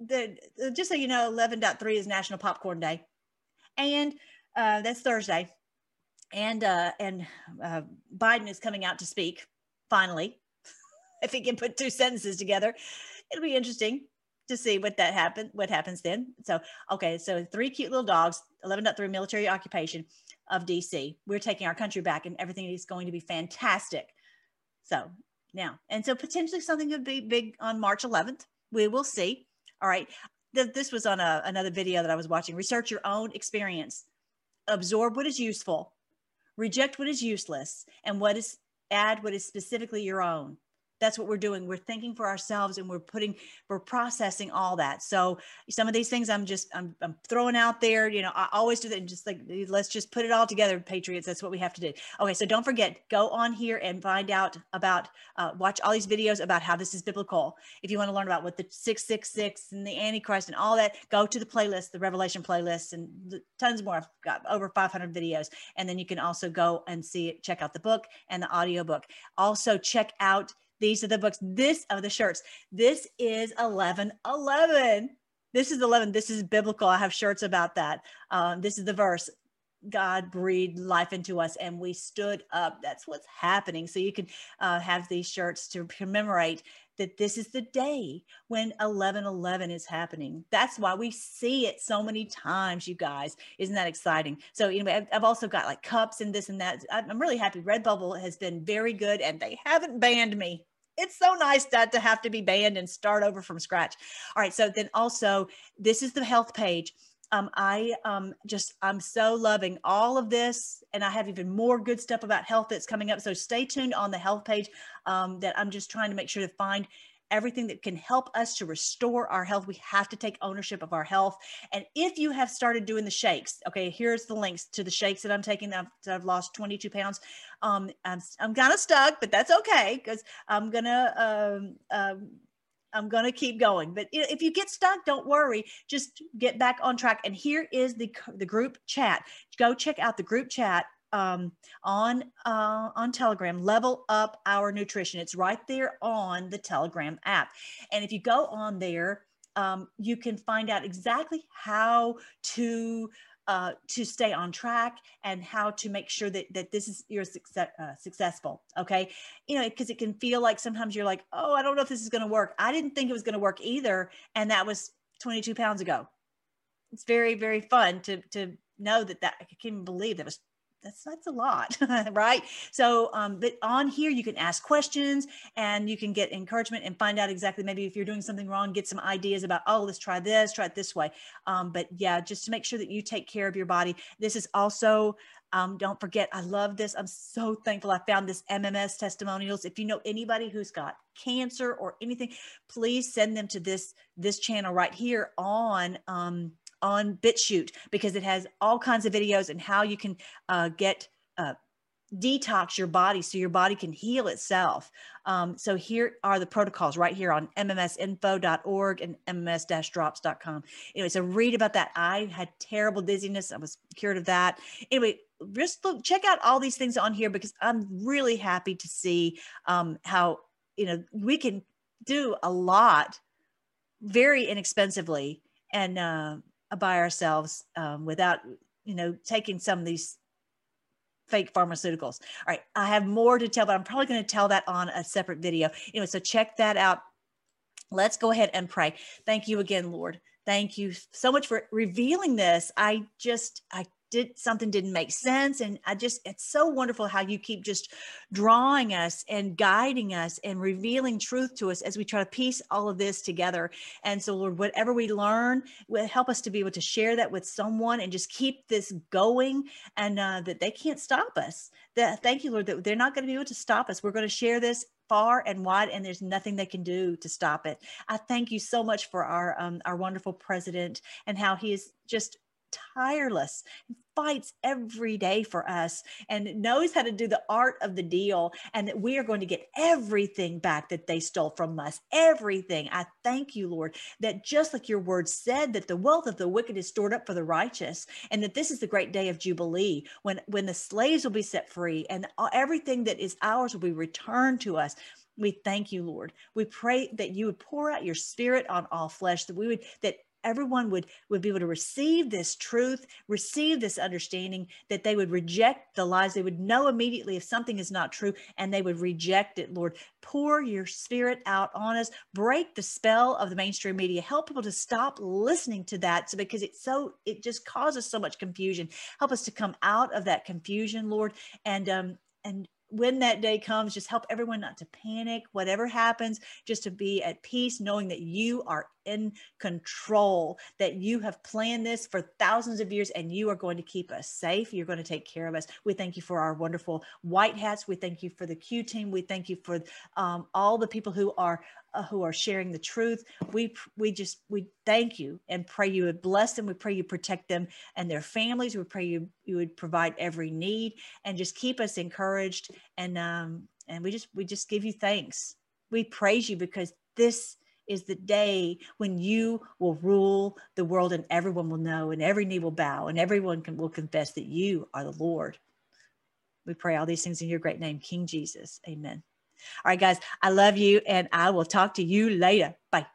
D: the, just so you know, 11.3 is National Popcorn Day. And uh, that's Thursday. And uh, and uh, Biden is coming out to speak finally. if he can put two sentences together, it'll be interesting to see what that happen what happens then. So okay, so three cute little dogs, 11.3 military occupation of DC. We're taking our country back and everything is going to be fantastic. So now, and so potentially something could be big on March 11th. We will see. All right. This was on a, another video that I was watching. Research your own experience, absorb what is useful, reject what is useless, and what is add what is specifically your own that's what we're doing. We're thinking for ourselves and we're putting we're processing all that. So some of these things i'm just i'm, I'm throwing out there you know i always do that and just like let's just put it all together patriots. That's what we have to do. Okay so don't forget go on here and find out about uh, watch all these videos about how this is biblical. If you want to learn about what the 666 and the antichrist and all that go to the playlist the revelation playlist and tons more. I've got over 500 videos. And then you can also go and see it check out the book and the audio book. Also check out these are the books. This of the shirts. This is 11 11. This is 11. This is biblical. I have shirts about that. Um, this is the verse. God breathed life into us and we stood up. That's what's happening. So you can uh, have these shirts to commemorate that this is the day when 1111 is happening. That's why we see it so many times, you guys. Isn't that exciting? So, anyway, I've also got like cups and this and that. I'm really happy. Redbubble has been very good and they haven't banned me it's so nice not to have to be banned and start over from scratch. All right. So then also, this is the health page um, I um, just, I'm so loving all of this. And I have even more good stuff about health that's coming up. So stay tuned on the health page um, that I'm just trying to make sure to find everything that can help us to restore our health. We have to take ownership of our health. And if you have started doing the shakes, okay, here's the links to the shakes that I'm taking. I've, I've lost 22 pounds. Um, I'm, I'm kind of stuck, but that's okay because I'm gonna um, um, I'm going to keep going. But if you get stuck, don't worry. Just get back on track. And here is the the group chat. Go check out the group chat um, on uh, on Telegram. Level up our nutrition. It's right there on the Telegram app. And if you go on there, um, you can find out exactly how to uh, to stay on track and how to make sure that that this is you're success, uh, successful. Okay, you know because it can feel like sometimes you're like, oh, I don't know if this is going to work. I didn't think it was going to work either, and that was 22 pounds ago. It's very very fun to to know that that I can't believe that was that's that's a lot right? So um, but on here you can ask questions and you can get encouragement and find out exactly maybe if you're doing something wrong get some ideas about oh let's try this try it this way. Um, but yeah just to make sure that you take care of your body. This is also um, don't forget i love this i'm so thankful i found this mms testimonials. If you know anybody who's got cancer or anything please send them to this this channel right here on um, on BitChute because it has all kinds of videos and how you can uh, get uh, detox your body so your body can heal itself. Um, so here are the protocols right here on mmsinfo.org and mms-drops.com. Anyway, so read about that. I had terrible dizziness. I was cured of that. Anyway, just look, check out all these things on here because I'm really happy to see um, how, you know, we can do a lot very inexpensively and uh, by ourselves um, without you know taking some of these fake pharmaceuticals. All right i have more to tell but i'm probably going to tell that on a separate video. Anyway so check that out. Let's go ahead and pray. Thank you again lord. Thank you so much for revealing this. I just i did something didn't make sense and i just it's so wonderful how you keep just drawing us and guiding us and revealing truth to us as we try to piece all of this together. And so lord whatever we learn will help us to be able to share that with someone and just keep this going and uh, that they can't stop us. That thank you lord that they're not going to be able to stop us. We're going to share this far and wide and there's nothing they can do to stop it. I thank you so much for our um, our wonderful president and how he is just tireless fights every day for us and knows how to do the art of the deal and that we are going to get everything back that they stole from us everything i thank you lord that just like your word said that the wealth of the wicked is stored up for the righteous and that this is the great day of jubilee when when the slaves will be set free and everything that is ours will be returned to us we thank you, Lord. We pray that you would pour out your spirit on all flesh, that we would, that everyone would would be able to receive this truth receive this understanding that they would reject the lies. They would know immediately if something is not true and they would reject it. Lord pour your spirit out on us. Break the spell of the mainstream media. Help people to stop listening to that so because it's so it just causes so much confusion. Help us to come out of that confusion lord and um and when that day comes, just help everyone not to panic, whatever happens, just to be at peace, knowing that you are in control, that you have planned this for thousands of years and you are going to keep us safe. You're going to take care of us. We thank you for our wonderful white hats. We thank you for the Q team. We thank you for um, all the people who are who are sharing the truth. We we just we thank you and pray you would bless them. We pray you protect them and their families. We pray you you would provide every need and just keep us encouraged and um and we just we just give you thanks. We praise you because this is the day when you will rule the world and everyone will know and every knee will bow and everyone can, will confess that you are the Lord. We pray all these things in your great name, King Jesus. Amen. All right, guys, I love you and I will talk to you later. Bye.